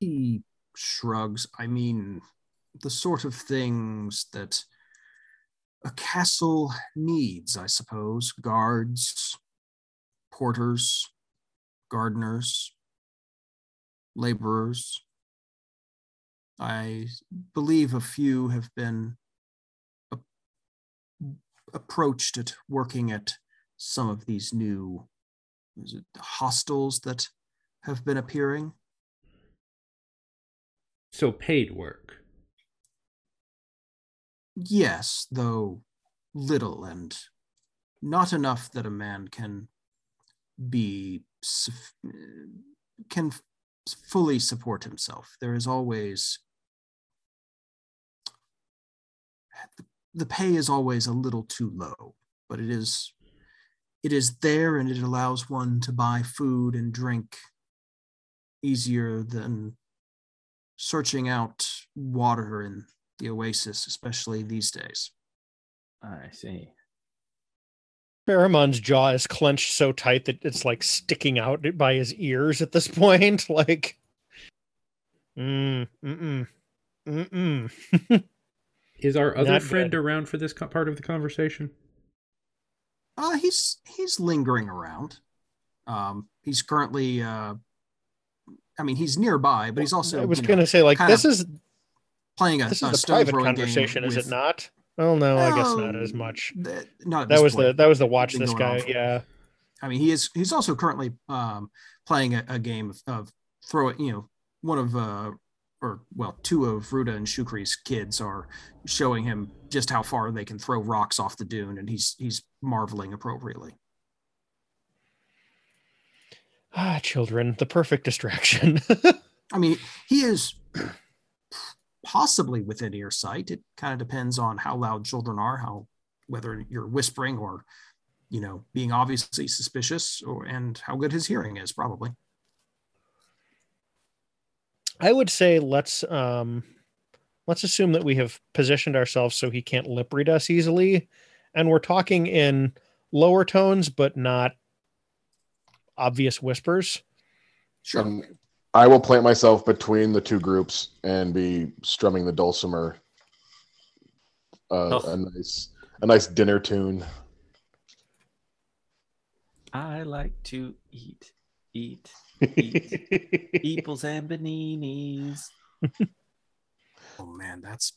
He shrugs. I mean, the sort of things that a castle needs, I suppose guards, porters, gardeners, laborers. I believe a few have been approached at working at some of these new hostels that have been appearing. So paid work. Yes, though little and not enough that a man can be can fully support himself. There is always the pay is always a little too low, but it is it is there and it allows one to buy food and drink easier than searching out water in the oasis, especially these days. I see. Pharamond's jaw is clenched so tight that it's like sticking out by his ears at this point. Like, mm, mm, mm, mm. Is our other Not friend good. around for this co- part of the conversation? Uh, he's he's lingering around. Um, he's currently, uh, I mean, he's nearby, but he's also I was going to say, like, this of is playing a, this is a stone private conversation, is it not? Oh no, I guess not as much. th- not That was the that was the watch this guy. Yeah. I mean, he is he's also currently um, playing a, a game of, of throw it. You know, one of uh, or well, two of Ruda and Shukri's kids are showing him just how far they can throw rocks off the dune, and he's he's marveling appropriately. Ah, children, the perfect distraction. I mean, he is possibly within earsight. It kind of depends on how loud children are, how whether you're whispering or, you know, being obviously suspicious, or and how good his hearing is, probably. I would say let's um let's assume that we have positioned ourselves so he can't lip read us easily, and we're talking in lower tones but not obvious whispers. Sure. Um, I will plant myself between the two groups and be strumming the dulcimer. Uh, Oh. A nice, a nice dinner tune. I like to eat, eat, eat eeples and baninis. Oh man, that's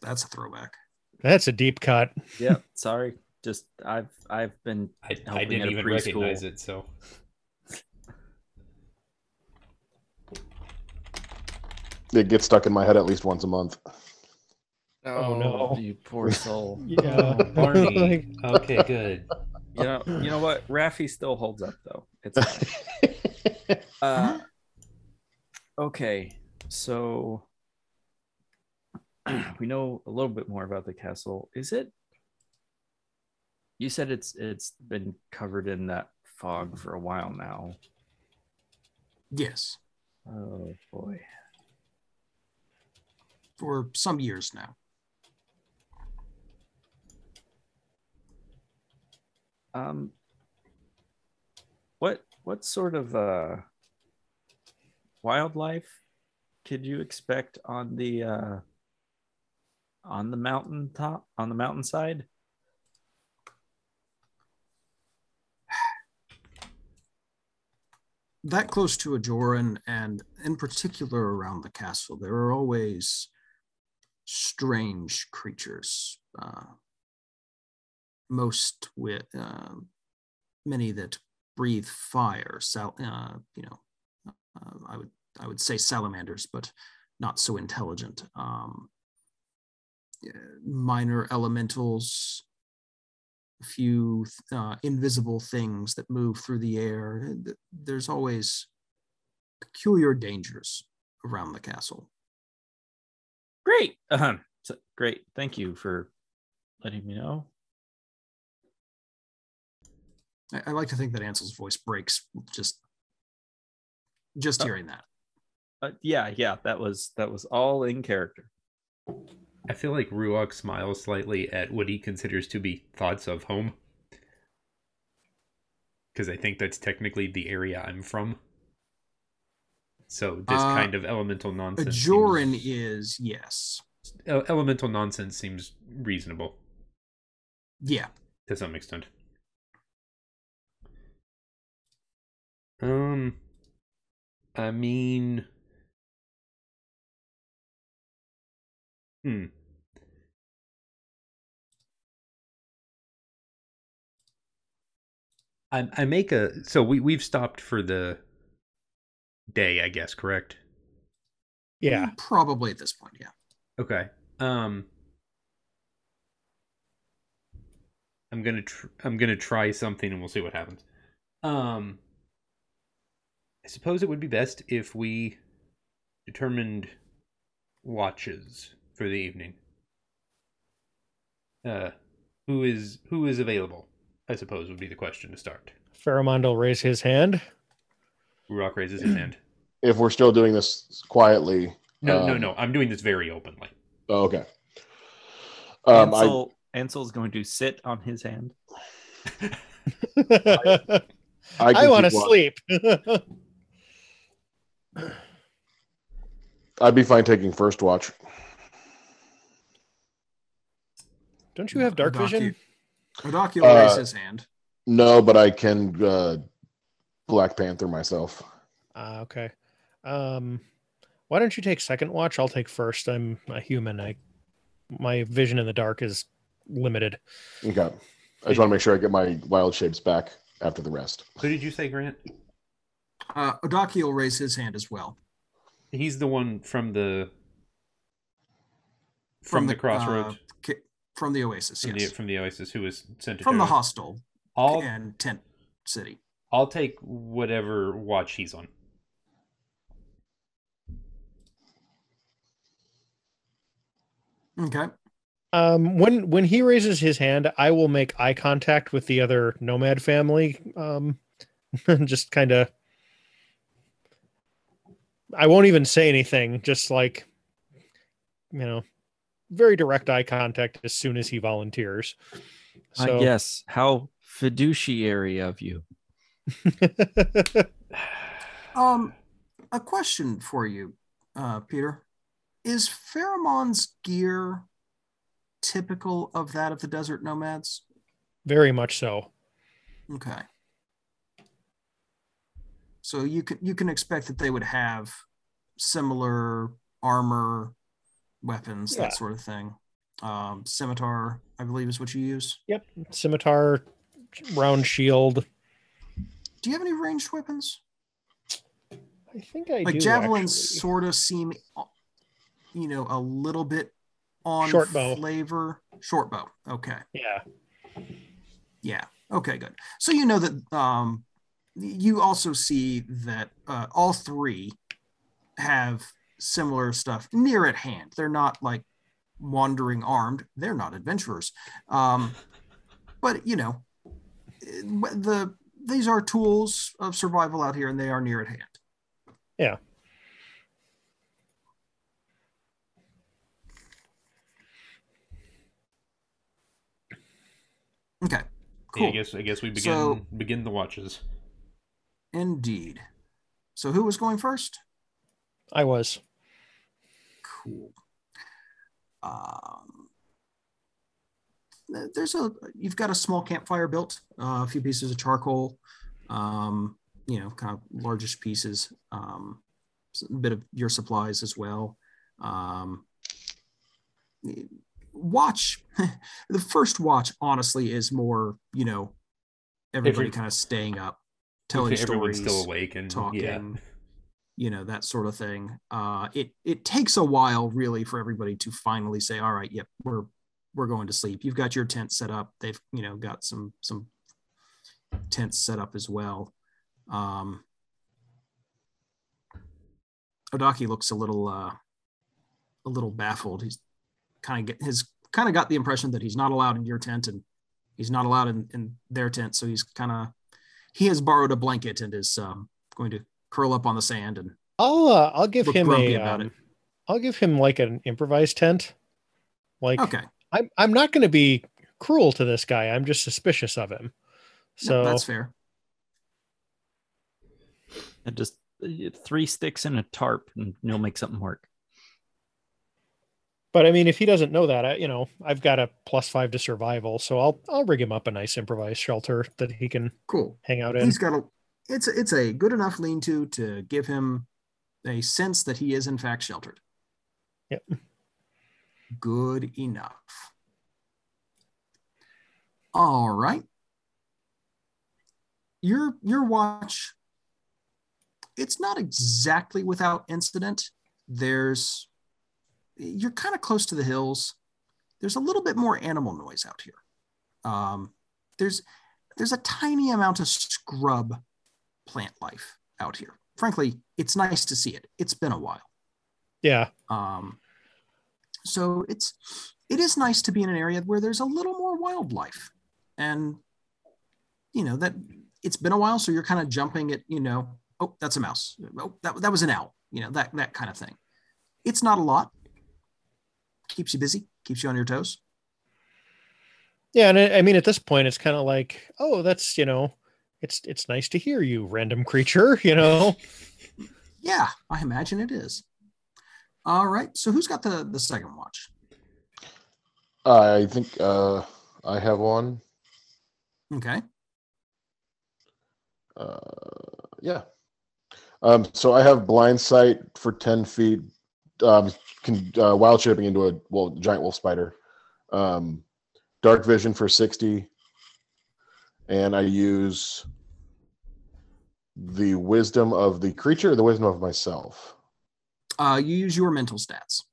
that's a throwback. That's a deep cut. Yeah, sorry. Just I've I've been I, I Helping didn't at a even preschool. recognize it, so It gets stuck in my head at least once a month. Oh, no. you poor soul. Yeah. Oh, Barney. okay, good. You know, you know what? Raffi still holds up though. It's. Uh, okay, so we know a little bit more about the castle. Is it? You said it's it's been covered in that fog for a while now. Yes, Oh boy. For some years now. Um, what what sort of uh wildlife could you expect on the uh on the mountain top on the mountainside? that close to Ajoran and in particular around the castle, there are always strange creatures. Uh, most with uh, many that breathe fire. Sal- uh, you know, uh, I would I would say salamanders, but not so intelligent. Um, minor elementals, a few uh, invisible things that move through the air. There's always peculiar dangers around the castle. Great. Uh-huh. So, great. Thank you for letting me know. I, I like to think that Ansel's voice breaks just just Oh. hearing that. Uh, yeah, yeah, that was that was all in character. I feel like Ruok smiles slightly at what he considers to be thoughts of home. Because I think that's technically the area I'm from. So this Uh, kind of elemental nonsense. Ajoran seems- is yes, elemental nonsense seems reasonable yeah. to some extent. Um, I mean, hmm. I I make a so we we've stopped for the day, I guess, correct? Yeah. Probably at this point, yeah. Okay. Um I'm going to tr- I'm going to try something and we'll see what happens. Um I suppose it would be best if we determined watches for the evening. Uh who is who is available? I suppose would be the question to start. Pharamond will raise his hand. Ruroc raises his hand. If we're still doing this quietly. No, no, um, no. I'm doing this very openly. oh, okay. Um, I, Ansel Ansel's going to sit on his hand. I, I, can want to sleep. I'd be fine taking first watch. Don't you have dark Odoki- vision? Odoki will raise Uh, his hand. No, but I can uh, Black Panther myself. Ah, okay. Um, why don't you take second watch? I'll take first. I'm a human. I my vision in the dark is limited. Okay. I just want to make sure I get my wild shapes back after the rest. Who did you say, Grant? Uh, Odoki will raise his hand as well. He's the one from the from, the, crossroads uh, from the Oasis, from, yes. the, from the Oasis who was sent to From the hostel I'll and Tent City. I'll take whatever watch he's on. Okay. Um, when when he raises his hand, I will make eye contact with the other nomad family. Um, just kind of. I won't even say anything. Just like, you know, very direct eye contact as soon as he volunteers. So, I guess how fiduciary of you. Um, a question for you, uh, Peter. Is Pharamond's gear typical of that of the desert nomads? very much so. Okay. So you can you can expect that they would have similar armor, weapons, Yeah. that sort of thing. Um, scimitar, I believe, is what you use. Yep. Scimitar, round shield. Do you have any ranged weapons? I think I like do. javelins actually. sort of seem you know a little bit on Short bow. flavor short bow okay Yeah. yeah okay good so you know that um you also see that uh, all three have similar stuff near at hand they're not like wandering armed they're not adventurers um but you know eh, the these are tools of survival out here and they are near at hand Yeah. okay Yeah, cool I guess I guess we begin So- begin the watches. Indeed. So who was going first? I was. Cool. Um, th- there's a you've got a small campfire built, uh, a few pieces of charcoal, um, you know, kind of largest pieces, um, a bit of your supplies as well. Um, watch the first watch honestly is more you know everybody Every- kind of staying up telling Everyone's stories still awake and talking yeah. you know that sort of thing uh it it takes a while really for everybody to finally say all right yep we're we're going to sleep. You've got your tent set up. They've you know got some some tents set up as well. Um odaki looks a little uh a little baffled. He's kind of get his kind of got the impression that he's not allowed in your tent and he's not allowed in, in their tent. So he's kind of he has borrowed a blanket and is um going to curl up on the sand and I'll uh, I'll give him a um. I'll give him like an improvised tent. Like okay I'm I'm not going to be cruel to this guy. I'm just suspicious of him. so So that's fair And just uh, three sticks and a tarp, and you'll make something work. but I mean, if he doesn't know that, I, you know, I've got a plus five to survival, so I'll I'll rig him up a nice improvised shelter that he can cool hang out in. he's got a it's a, it's a good enough lean-to to give him a sense that he is in fact sheltered Yep. Good enough all right your your watch it's not exactly without incident there's you're kind of close to the hills there's a little bit more animal noise out here um, there's there's a tiny amount of scrub plant life out here. Frankly, it's nice to see it. It's been a while. Yeah, Um, so it's it is nice to be in an area where there's a little more wildlife, and you know that it's been a while, so you're kind of jumping at you know, oh, that's a mouse. Oh, that that was an owl. You know that that kind of thing. It's not a lot. Keeps you busy. Keeps you on your toes. yeah, and I, I mean, at this point, it's kind of like, oh, that's you know, it's it's nice to hear you, random creature. You know, Yeah, I imagine it is. All right. So who's got the the second watch? I think uh, I have one. Okay. Uh, yeah. Um, so I have blind sight for ten feet. Um, can uh, wild shaping into a well giant wolf spider. Um, dark vision for sixty, and I use the wisdom of the creature, or the wisdom of myself. Uh, you use your mental stats.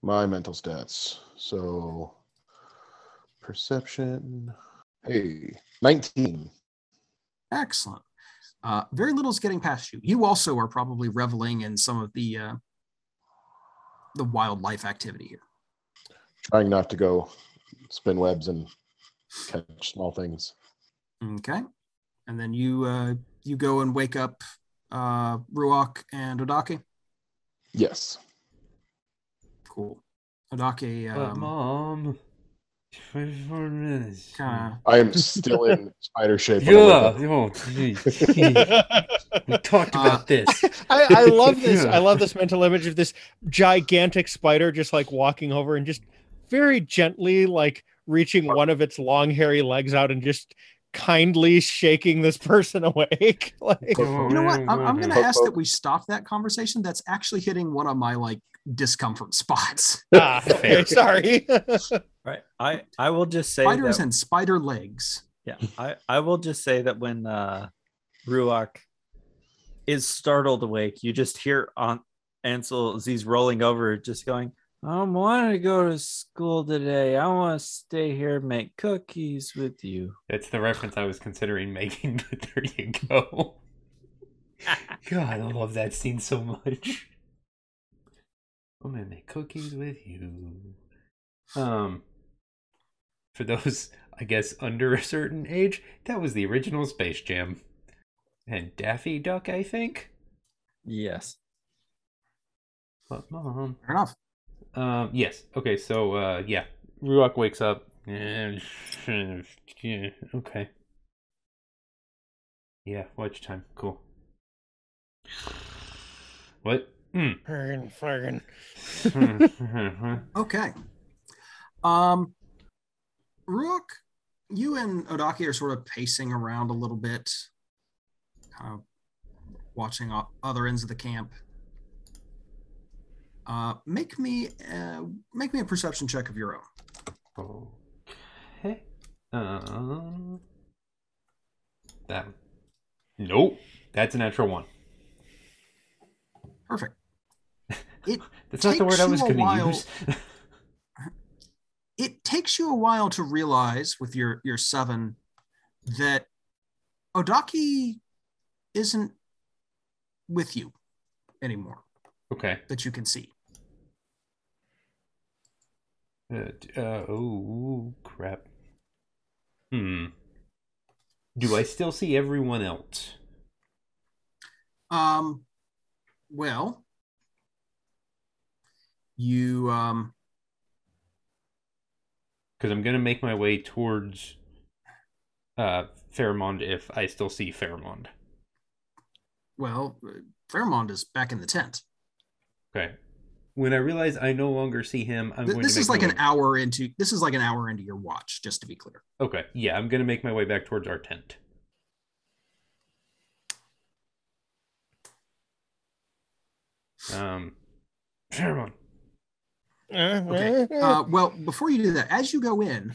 My mental stats. So perception. Hey, nineteen. Excellent. Uh, very little is getting past you. You also are probably reveling in some of the uh, the wildlife activity here. Trying not to go spin webs and catch small things. Okay. And then you uh, you go and wake up uh, Ruok and Odake. Yes. Cool. Odake. But Um, mom, 24 minutes. kinda, I am still in spider shape. when I wake Yeah. Oh, we talked Uh, about this. I, I love this. Yeah. I love this mental image of this gigantic spider just like walking over and just very gently like reaching one of its long hairy legs out and just kindly shaking this person awake. like, You know what? I'm, I'm going to ask that we stop that conversation. That's actually hitting one of my like discomfort spots. ah, okay, sorry. Right. I I will just say Spiders that, and spider legs. yeah. I I will just say that when uh Ruach is startled awake, you just hear on Ansel as he's rolling over, just going, I don't want to go to school today. I want to stay here and make cookies with you. That's the reference I was considering making, but there you go. God, I love that scene so much. I'm gonna make cookies with you. Um, for those, I guess, under a certain age, that was the original Space Jam. And Daffy Duck, I think. Yes. But mom. Fair enough. Um, yes. Okay, so uh yeah. Ruach wakes up and yeah, okay. Yeah, watch time. Cool. What? Hmm. Friggin', friggin'. Okay. Um, Rook, you and Odaki are sort of pacing around a little bit, kind of watching other ends of the camp. Uh, make me uh, make me a perception check of your own. okay. Um. That. Nope. That's a natural one. Perfect. It That's not the word I takes was going to while- use. it takes you a while to realize with your your seven that Odaki isn't with you anymore okay. that you can see. Uh, uh, oh crap. Hmm. Do I still see everyone else? Um, well, you um, Because I'm gonna make my way towards uh Pharamond if I still see Pharamond. well, Pharamond is back in the tent. Okay. When I realize I no longer see him, I'm Th- going This to is like an way- hour into this is like an hour into your watch, just to be clear. Okay, yeah, I'm gonna make my way back towards our tent. Um, Pharamond. Okay. Uh, well, before you do that, as you go in,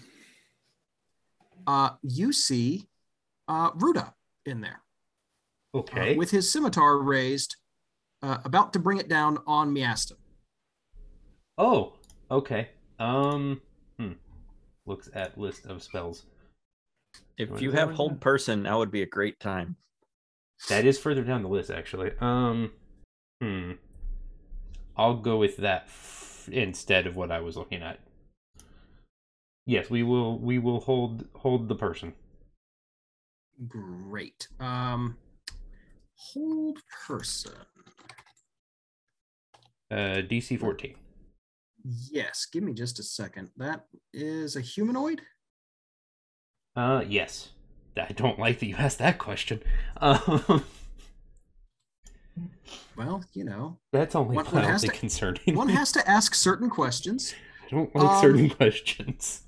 uh, you see uh, Ruda in there uh, Okay. with his scimitar raised, uh, about to bring it down on Miaston. Oh, okay. Um, hmm. Looks at list of spells. If you have hold person, now would be a great time. That is further down the list, actually. Um, hmm. I'll go with that f- instead of what I was looking at. Yes, we will. We will hold hold the person. Great. Um, hold person. Uh, DC fourteen. Yes, give me just a second. That is a humanoid. Uh, yes. I don't like that you asked that question. Um, Well, you know, that's only One- one to- concerning. one has to ask certain questions. I don't like um, certain questions.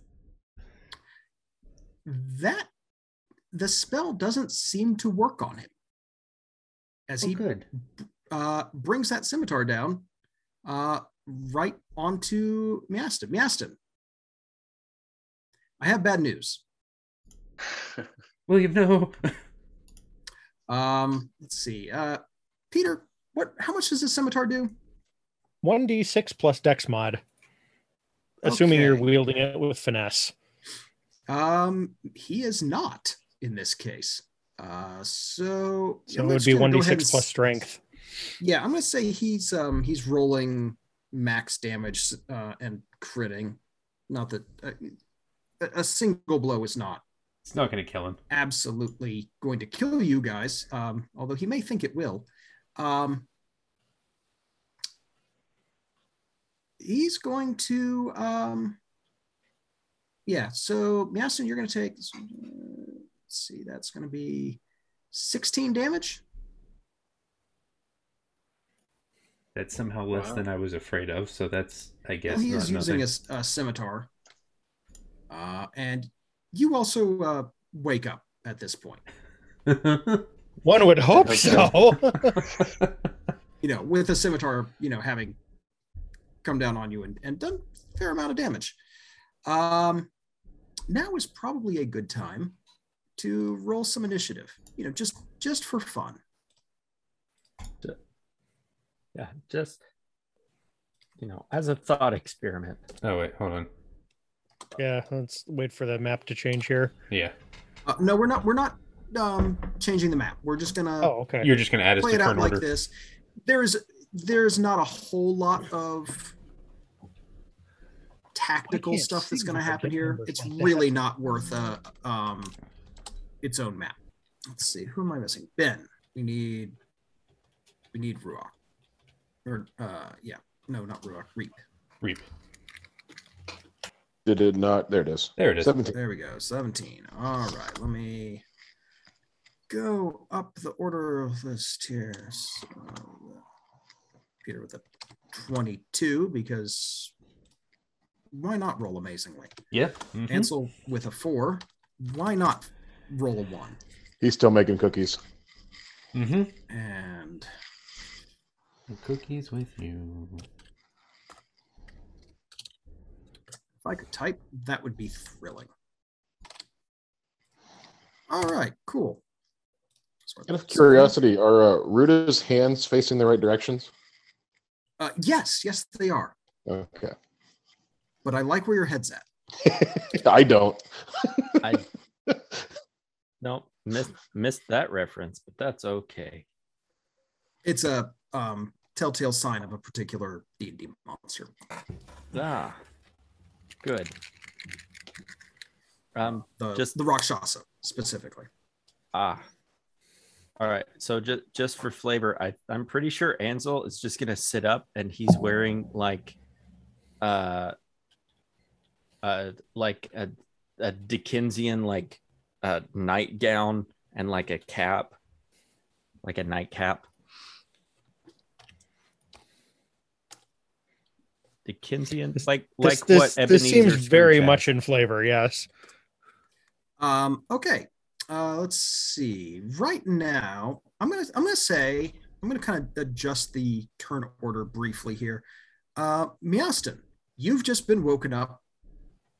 That the spell doesn't seem to work on him. As Oh, he good. uh, brings that scimitar down uh, right onto Miaston. Miaston, I have bad news. William, no. Um, let's see. Uh, Peter, what? How much does this scimitar do? 1d6 plus dex mod. Assuming you're wielding it with finesse. Um, he is not in this case. Uh, so So it would be 1d6 plus strength. Yeah, I'm gonna say he's um he's rolling max damage uh, and critting. Not that uh, a- single blow is not It's not going to kill him. absolutely going to kill you guys, um, although he may think it will. Um, he's going to, um, yeah. So Miaston, you're going to take. Let's see, that's going to be 16 damage. That's somehow less Wow. than I was afraid of. So that's, I guess, Well, he not is using nothing. a, s- a scimitar, uh, and you also uh, wake up at this point. One would hope hope so. so. You know, with a scimitar, you know, having come down on you and, and done a fair amount of damage. Um, now is probably a good time to roll some initiative. You know, just just for fun. Yeah, just you know, as a thought experiment. oh wait, hold on. yeah, let's wait for the map to change here. Yeah, Uh, no, we're not. We're not um, changing the map. We're just gonna Oh, okay. you're just gonna add us play it out turn like this. There's there's not a whole lot of tactical stuff that's going to happen here. It's like that. really not worth a um its own map. Let's see. Who am I missing? Ben. We need we need Ruach. Or uh yeah. No, not Ruach. Reap. Reap. It did it not? There it is. There it is. 17. There we go. 17. All right. Let me go up the order of this tier. So, Peter with a 22 because why not roll amazingly? Yeah. mhm. Ansel with a four. Why not roll a one? He's still making cookies. Mm-hmm. And Cookies with you. if I could type, that would be thrilling. All right, cool. So Out of curiosity, are uh, Ruda's hands facing the right directions? Uh, yes, yes, they are. Okay. But I like where your head's at. I don't. I no missed missed that reference, but that's okay. It's a um, telltale sign of a particular D and D monster. Ah, good. Um, The Just- just the Rakshasa specifically. ah. All right. So just just for flavor, I I'm pretty sure Ansel is just gonna sit up and he's wearing like, uh, uh, like a a Dickensian like uh nightgown and like a cap, like a nightcap. Dickensian, like This, like this, what this Ebenezer seems very had. much in flavor. Yes. Um, okay. Uh, let's see. Right now, I'm gonna I'm gonna say I'm gonna kind of adjust the turn order briefly here. Uh, Miaston, you've just been woken up.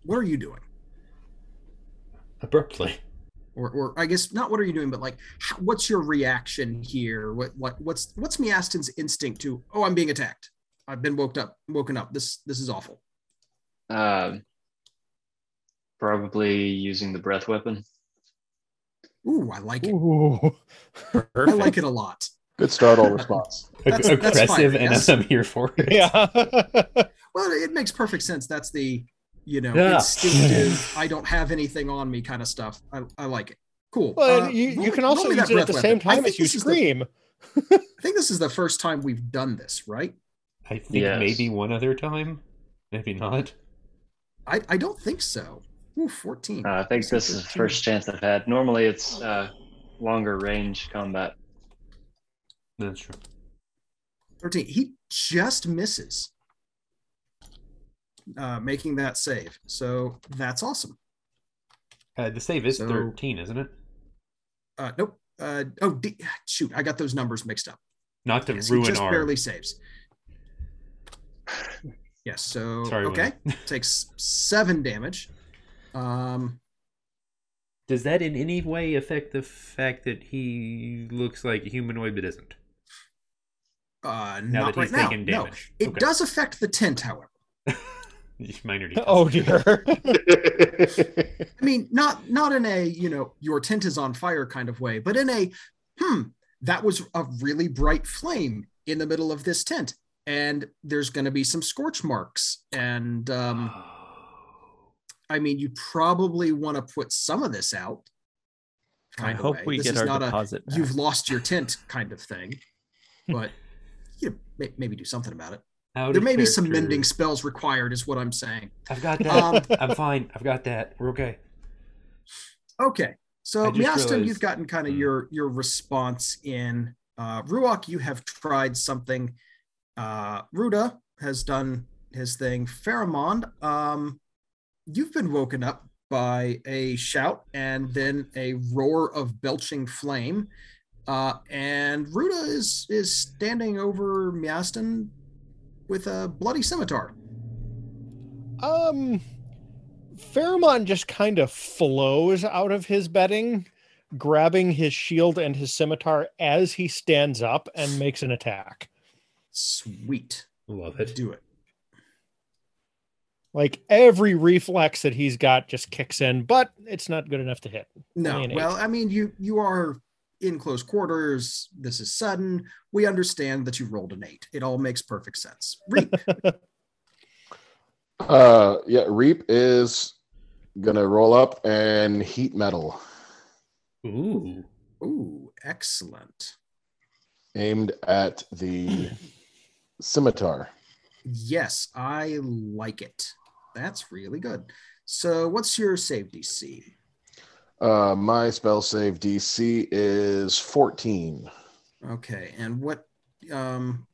What are you doing? Abruptly. Or, or I guess not. What are you doing? But like, what's your reaction here? What what what's what's Miastin's instinct to? Oh, I'm being attacked. I've been woken up. Woken up. This this is awful. Um, probably using the breath weapon. Ooh, I like it. Ooh. I like it a lot. Good startle response. Ag- That's- that's aggressive, fine, and yes. I'm here for it. yeah. Well, it makes perfect sense. That's the, you know, Yeah. instinctive, I don't have anything on me kind of stuff. I, I like it. Cool. well, Uh, you, roll- you can also me use it at the same weapon. I time as you this is the- scream. I think this is the first time we've done this, right? I think Yes. maybe one other time, maybe not. I, I don't think so. Ooh, 14. Uh, I think this is the first chance I've had. Normally, it's uh, longer range combat. That's true. 13. He just misses uh, making that save. So that's awesome. Uh, the save is So- 13, isn't it? Uh, nope. Uh, oh, D- shoot. I got those numbers mixed up. Not to Yes, he just our. barely saves. Yes. So Sorry, okay, William. takes seven damage. Um, Does that in any way affect the fact that he looks like a humanoid but isn't? uh, Now not that he's right now. taking No, it Okay. does affect the tent, however. Minor details. Oh dear. I mean, not not in a you know your tent is on fire kind of way, but in a hmm that was a really bright flame in the middle of this tent, and there's going to be some scorch marks, and um, I mean, you probably want to put some of this out. I hope way. we This get is our not a deposit. back. you've lost your tent kind of thing, but you know, may- maybe do something about it. Out There of may be some character. mending spells required, is what I'm saying. I've got that. Um, I'm fine. I've got that. We're okay. Okay, so I just Miaston, realized- you've gotten kind of Hmm. your your response in. Uh, Ruach, you have tried something. Uh, Ruda has done his thing. Pharamond, um, you've been woken up by a shout and then a roar of belching flame. Uh, and Ruda is is standing over Miaston with a bloody scimitar. Um, Pharamond just kind of flows out of his bedding, grabbing his shield and his scimitar as he stands up and makes an attack. Sweet. Love it. Do it. Like every reflex that he's got just kicks in, but it's not good enough to hit. No, Only an eight. well, I mean, you you are in close quarters. This is sudden. We understand that you rolled an eight. It all makes perfect sense. Reap. Uh, yeah, Reap is gonna roll up and heat metal Ooh. Ooh, excellent. aimed at the scimitar. Yes, I like it. That's really good. So, what's your save DC? Uh, my spell save DC is 14. Okay, and what um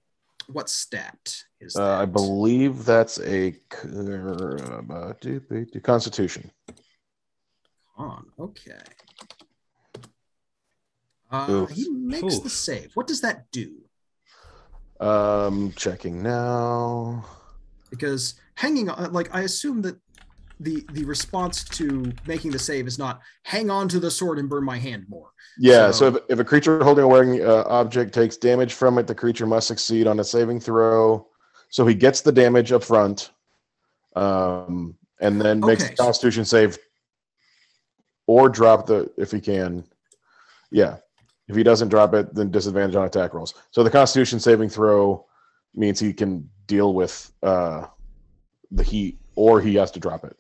what stat is Uh, I believe that's a Constitution. on. Okay. Uh, he makes the save. What does that do? Um, checking now. Because hanging on, like I assume that the the response to making the save is not hang on to the sword and burn my hand more. Yeah, So- so, if, if a creature holding a wearing uh, object takes damage from it, the creature must succeed on a saving throw. So he gets the damage up front, um, and then makes Okay. a Constitution save, or drop the if he can. Yeah, if he doesn't drop it, then disadvantage on attack rolls. So the Constitution saving throw means he can deal with uh, the heat, or he has to drop it.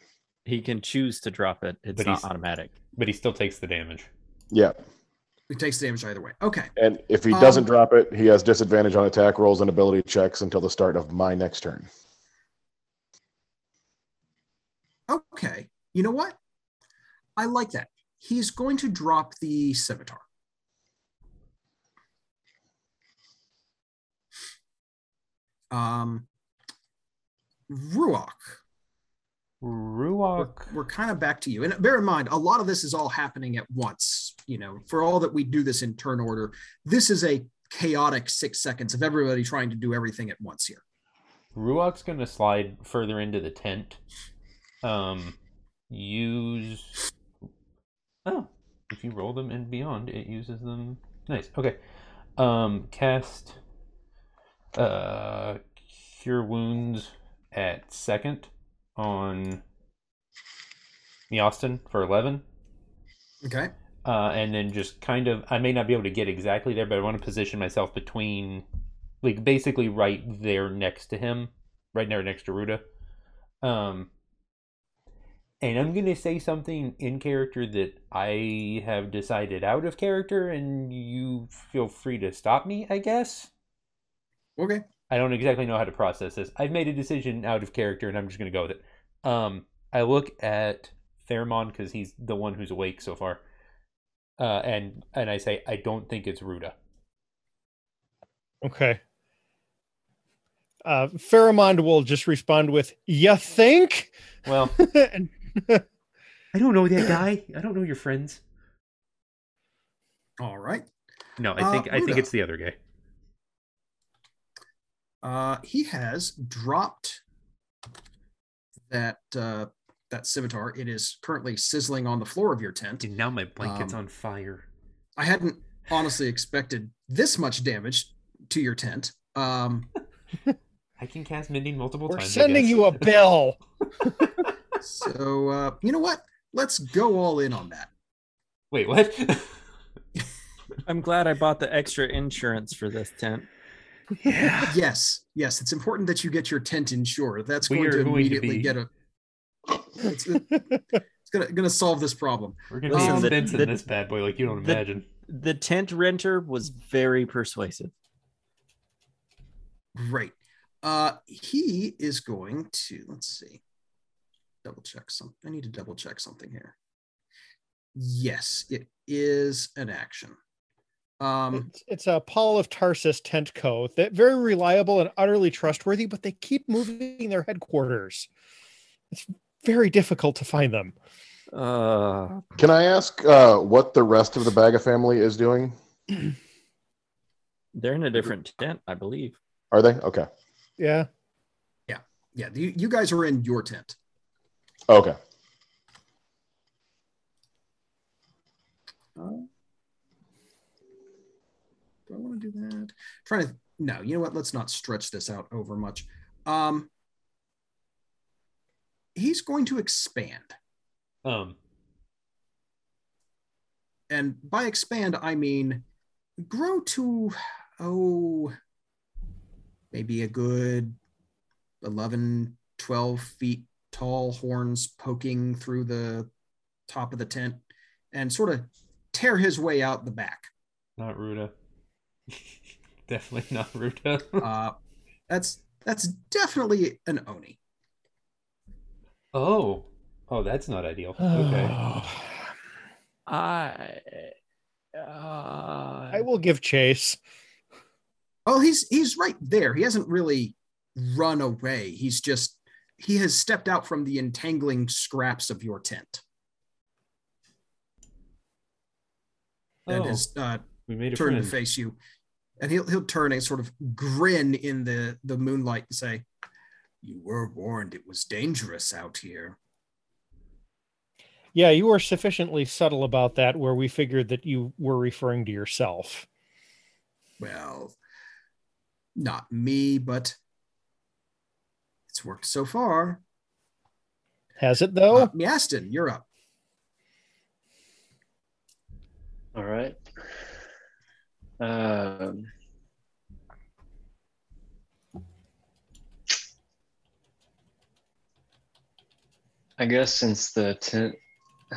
He can choose to drop it. It's But not he's- automatic. But he still takes the damage. Yeah, He takes damage either way. Okay. and if he Um, doesn't drop it, he has disadvantage on attack rolls and ability checks until the start of my next turn. Okay. You know what? I like that. He's going to drop the scimitar. Um, Ruach, we're, we're kind of back to you. And bear in mind, a lot of this is all happening at once. You know, for all that we do this in turn order, this is a chaotic six seconds of everybody trying to do everything at once here. Ruach's gonna slide further into the tent. Um, use. Oh, if you roll them and beyond, it uses them. Nice. Okay. Um, cast. Uh, cure wounds at second on. The Austin for eleven. Okay. uh, and then just kind of I may not be able to get exactly there, but I want to position myself between, like basically right there next to him, right there next to Ruda. Um, and I'm gonna say something in character that I have decided out of character, and you feel free to stop me. I guess Okay. I don't exactly know how to process this. I've made a decision out of character, and I'm just gonna go with it. Um, I look at Pharamond because he's the one who's awake so far, uh, and and I say I don't think it's Ruda. Okay. Uh, Pharamond will just respond with, "You think?" Well, and I don't know that guy. I don't know your friends. All right. No, I Uh, think I think it's the other guy. Uh, he has dropped that uh, that scimitar. It is currently sizzling on the floor of your tent. And now my blanket's Um, on fire. I hadn't honestly expected this much damage to your tent. Um, I can cast mending multiple we're times. I sending you a bill. so uh, you know what? Let's go all in on that. Wait, what? I'm glad I bought the extra insurance for this tent. Yeah. Yes, yes, it's important that you get your tent insured. That's We going are to going to immediately be- get a. It's, it's gonna gonna solve this problem. We're gonna Listen, be the- expensive the- in this bad boy, like you don't the- imagine. The tent renter was very persuasive. Right. Uh, he is going to let's see. Double check some. I need to double check something here. Yes, it is an action. Um, It's, it's a Paul of Tarsus tent co. That very reliable and utterly trustworthy, but they keep moving their headquarters. It's very difficult to find them. Uh, Can I ask uh, what the rest of the Baga family is doing? they're in a different tent, I believe. Are they okay? Yeah. Yeah, Yeah. you, you guys are in your tent. Okay. Uh, do I want to do that? trying to no, you know what? Let's not stretch this out over much. Um, he's going to expand, Um, and by expand I mean grow to oh maybe a good 11 12 feet tall horns poking through the top of the tent and sort of tear his way out the back not Ruda. Definitely not Ruda. uh, that's that's definitely an oni oh, oh, that's not ideal. Okay. I. Uh, I will give chase. oh he's he's right there he hasn't really run away he's just he has stepped out from the entangling scraps of your tent and Oh, has uh, we made a turn to face you, and he'll he'll turn a sort of grin in the the moonlight and say, "You were warned it was dangerous out here." Yeah, you were sufficiently subtle about that where we figured that you were referring to yourself. Well, not me, but it's worked so far. Has it though? Uh, Miastin, you're up. All right. Um, I guess since the tent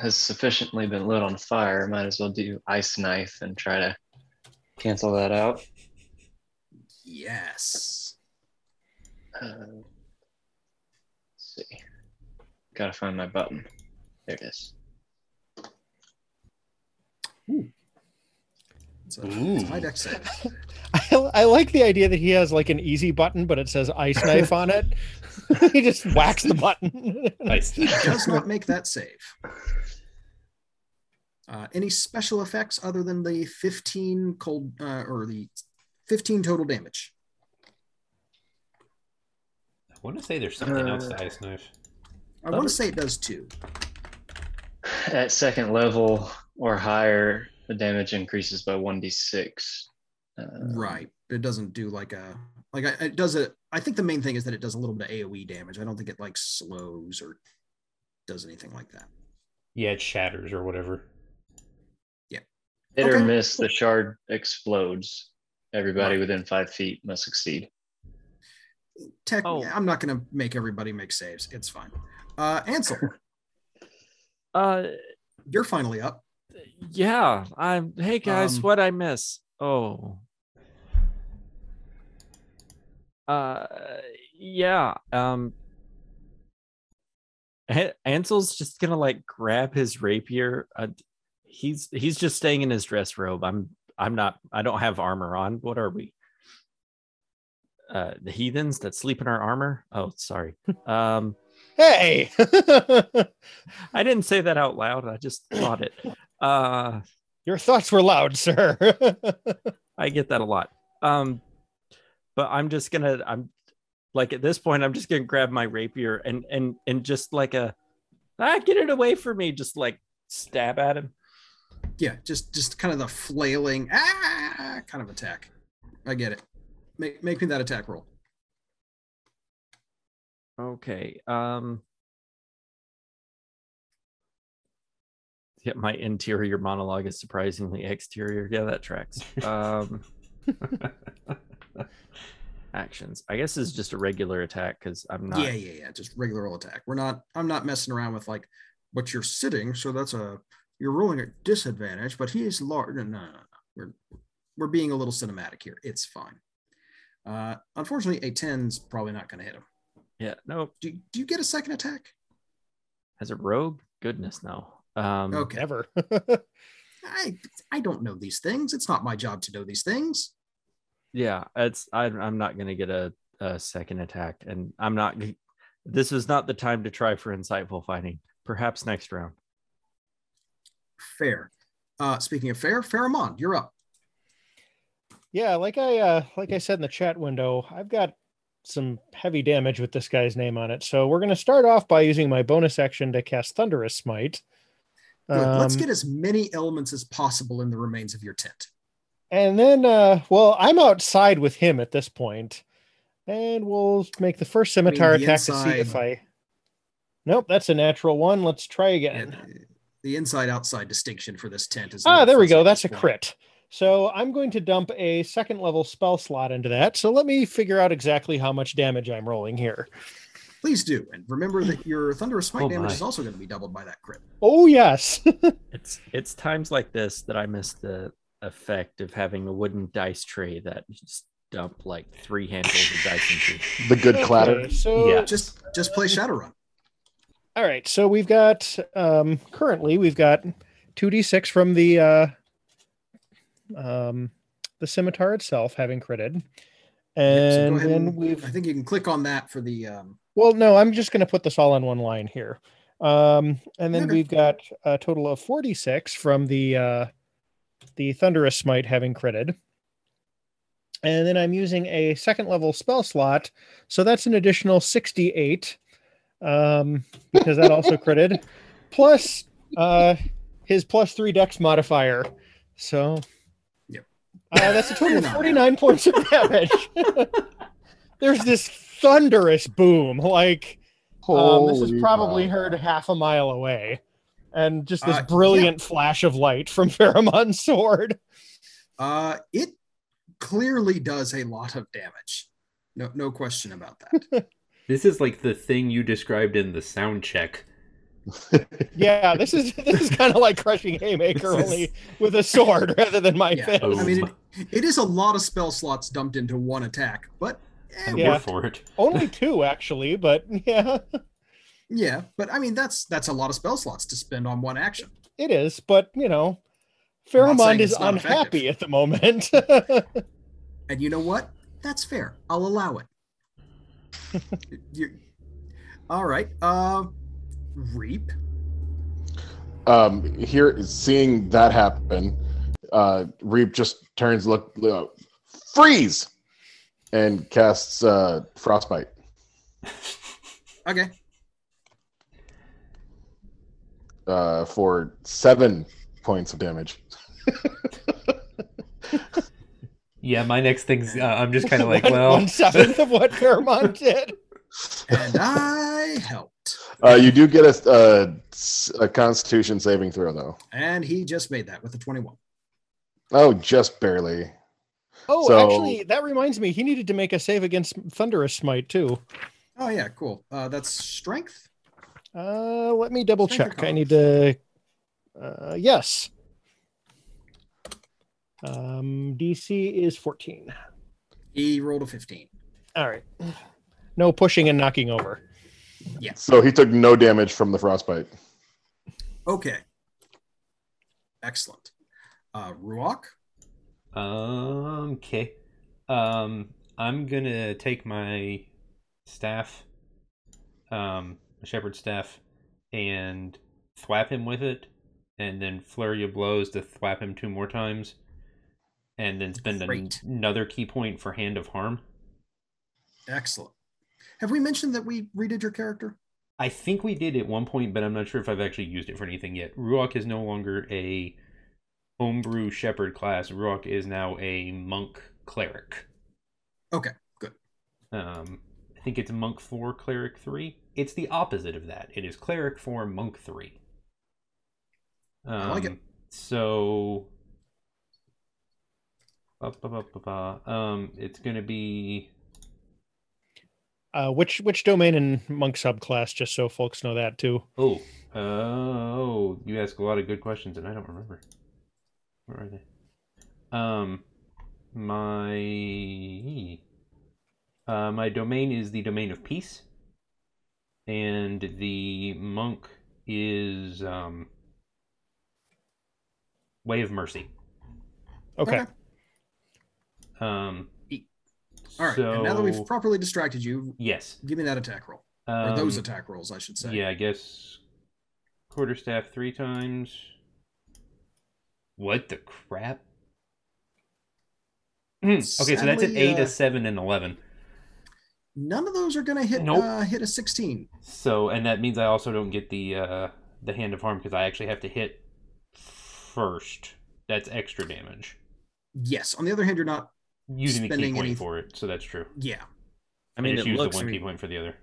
has sufficiently been lit on fire, might as well do ice knife and try to cancel that out. Yes. Uh, let's see. Gotta find my button. There it is. It's a, it's a dex save. I, I like the idea that he has like an easy button, but it says ice knife on it. he just whacks the button. Nice. He does not make that save. Uh, any special effects other than the 15 cold uh, or the 15 total damage? I want to say there's something else Uh, to ice knife. I want to say it does too. At second level or higher, the damage increases by 1d6. Uh, Right. It doesn't do like a like I, it does it. I think the main thing is that it does a little bit of AOE damage. I don't think it like slows or does anything like that. Yeah, it shatters or whatever. Yeah hit or miss, the shard explodes. Everybody Right. within five feet must succeed. Tech. Oh. I'm not going to make everybody make saves. It's fine. Uh, Ansel, uh, you're finally up. Yeah. I'm. Hey guys, Um, what I miss? Oh. Uh, yeah. Um. Ansel's just gonna like grab his rapier. Uh, he's he's just staying in his dress robe. I'm I'm not. I don't have armor on. What are we? Uh, the heathens that sleep in our armor. Oh, sorry. Um. hey. I didn't say that out loud. I just thought it. Uh, Your thoughts were loud, sir. I get that a lot. Um, but I'm just gonna. I'm like at this point, I'm just gonna grab my rapier and and and just like a ah, get it away from me. Just like stab at him. Yeah, just just kind of the flailing ah kind of attack. I get it. Make make me that attack roll. Okay. Um. Yeah, my interior monologue is surprisingly exterior. Yeah, that tracks. Um. actions. I guess is just a regular attack because I'm not. Yeah, yeah, yeah. Just regular old attack. We're not. I'm not messing around with like, but you're sitting, so that's a you're rolling at disadvantage. But he is large. No, no, no, no. We're we're being a little cinematic here. It's fine. Uh, unfortunately, a 10's probably not going to hit him. Yeah. No. Do do you get a second attack? As a rogue, goodness no. Um, Okay. Never. I I don't know these things. It's not my job to know these things. Yeah, it's. I, I'm not gonna get a, a second attack, and I'm not. This is not the time to try for insightful fighting. Perhaps next round. fair. Uh, speaking of fair, Pharamond, you're up. Yeah, like I uh like I said in the chat window, I've got some heavy damage with this guy's name on it. So we're gonna start off by using my bonus action to cast Thunderous Smite. Good. Let's Um, get as many elements as possible in the remains of your tent. And then, uh, well, I'm outside with him at this point, and we'll make the first scimitar the attack to see if I. Nope, that's a natural one. Let's try again. The inside-outside distinction for this tent is. Ah, there we go. That's a point. crit. So I'm going to dump a second level spell slot into that. So let me figure out exactly how much damage I'm rolling here. Please do, and remember that your thunderous smite Oh damage my. is also going to be doubled by that crit. Oh yes. It's it's times like this that I miss the effect of having a wooden dice tray that you just dump like three handfuls of dice into. The good clatter. Okay, so Yeah. Just just play Shadowrun. All right, so we've got um currently we've got 2d6 from the uh um the scimitar itself having critted. Yep, so And then we've I think you can click on that for the. Um, well no, I'm just going to put this all on one line here. Um and then we've got a total of 46 from the uh the thunderous smite having critted. And then I'm using a second level spell slot, so that's an additional 68 um because that also critted plus uh his plus 3 dex modifier. So Yep. Uh, that's a total of 49. 49 points of damage. There's this thunderous boom like um, this is probably cow. heard half a mile away. And just this Uh, yeah. brilliant flash of light from Pharamond's sword. uh, it clearly does a lot of damage. No, no question about that. This is like the thing you described in the sound check. Yeah, this is this is kind of like crushing haymaker This is- only with a sword rather than my Yeah, fist. Oh. I mean, it, it is a lot of spell slots dumped into one attack, but I'm Yeah. here for it. Only two actually, but yeah, yeah. But I mean, that's that's a lot of spell slots to spend on one action. it is. But you know, I'm not saying Pharamond is unhappy effective. at the moment. And you know what? That's fair. I'll allow it. you all right. Uh, reap. um here seeing that happen uh reap just turns look, look freeze and casts uh frostbite Okay. uh for seven points of damage Yeah, my next thing's. Uh, I'm just kind of like, one, well, one seventh of what Pharamond did. And I helped. uh you do get a a constitution saving throw though And he just made that with a 21. oh just barely Oh, So- actually, that reminds me. He needed to make a save against Thunderous Smite too. Oh yeah, cool. Uh, that's strength. Uh, let me double Strength check. I need to. Uh, yes. Um, DC is 14. He rolled a 15. All right. No pushing and knocking over. Yes. So he took no damage from the frostbite Okay. Excellent. Uh, Ruok. Um, okay. Um, I'm gonna take my staff, um, my shepherd staff, and thwap him with it, and then flurry of blows to thwap him two more times, and then spend an- Great. another ki point for hand of harm. Excellent. Have we mentioned that we redid your character? I think we did at one point, but I'm not sure if I've actually used it for anything yet. Ruok is no longer a homebrew shepherd class. Ruok is now a monk cleric. Okay, good. Um, I think it's monk four, cleric three. It's the opposite of that. It is cleric four, monk three. Um, I like it. So, ba, ba. um, it's gonna be Uh, which which domain and monk subclass? Just so folks know that too. oh, oh, you ask a lot of good questions, and I don't remember. Where are they? Um, my uh, my domain is the domain of peace, and the monk is um, way of mercy. Okay. Um, All right. so, and now that we've properly distracted you, yes, give me that attack roll. Or um, those attack rolls, I should say. Yeah, I guess quarterstaff three times. What the crap? Hmm, okay, so that's an eight, uh, a seven, and eleven. None of those are going to hit Nope. uh, hit a 16. So, and that means I also don't get the uh the hand of harm because I actually have to hit first. That's extra damage. Yes. On the other hand, you're not. Using the ki point any- for it, so that's true. Yeah. I mean, just it use looks the one ki point for the other.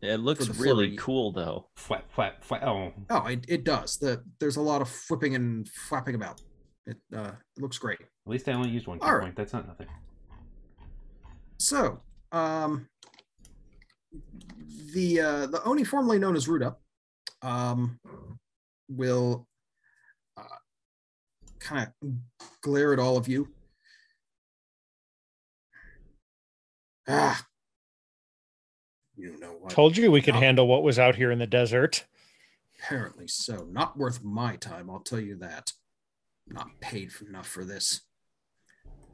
it looks really flurry. cool though. Flap, flap, flap. Oh, Oh, it, it does. The there's a lot of flipping and flapping about. It uh, it looks great. at least I only used one ki All right. point. That's not nothing. So, um, the uh, the Oni formerly known as Ruda, um, will uh, kind of glare at all of you. Ah, you know what? Told you we could Oh. handle what was out here in the desert. Apparently so. Not worth my time, I'll tell you that. Not paid enough for this.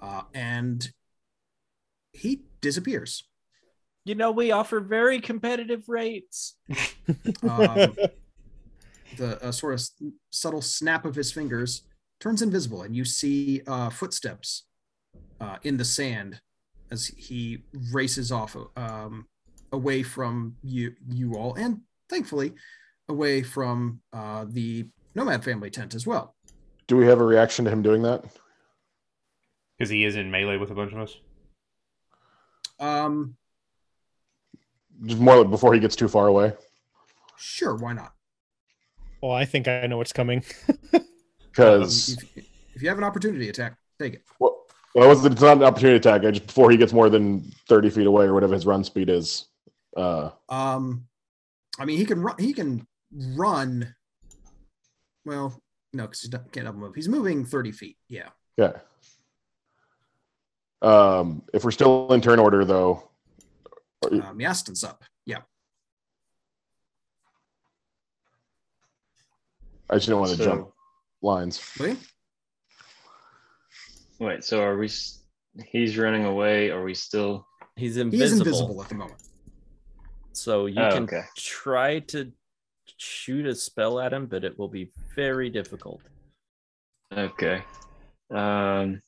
Uh, and he disappears. You know, we offer very competitive rates. Um, the uh, sort of subtle snap of his fingers turns invisible, and you see uh, footsteps uh, in the sand as he races off um, away from you, you all, and thankfully away from uh, the nomad family tent as well. Do we have a reaction to him doing that? Because he is in melee with a bunch of us. Um, Just more like before he gets too far away. sure, why not? Well, I think I know what's coming. Because If, if you have an opportunity attack, take it. well, well, it was, it's not an opportunity attack. I just before he gets more than thirty feet away or whatever his run speed is. Uh, Um, I mean, he can run. He can run. Well, no, because he don't- can't double move. He's moving thirty feet. Yeah. yeah. Um, if we're still in turn order, though, Um, Yaston's up. Yeah. I just don't want to So- jump lines. Lee? Wait, so are we? He's running away. Are we still? He's invisible. is invisible at the moment. So you Oh, can okay. try to shoot a spell at him, but it will be very difficult. Okay. Um.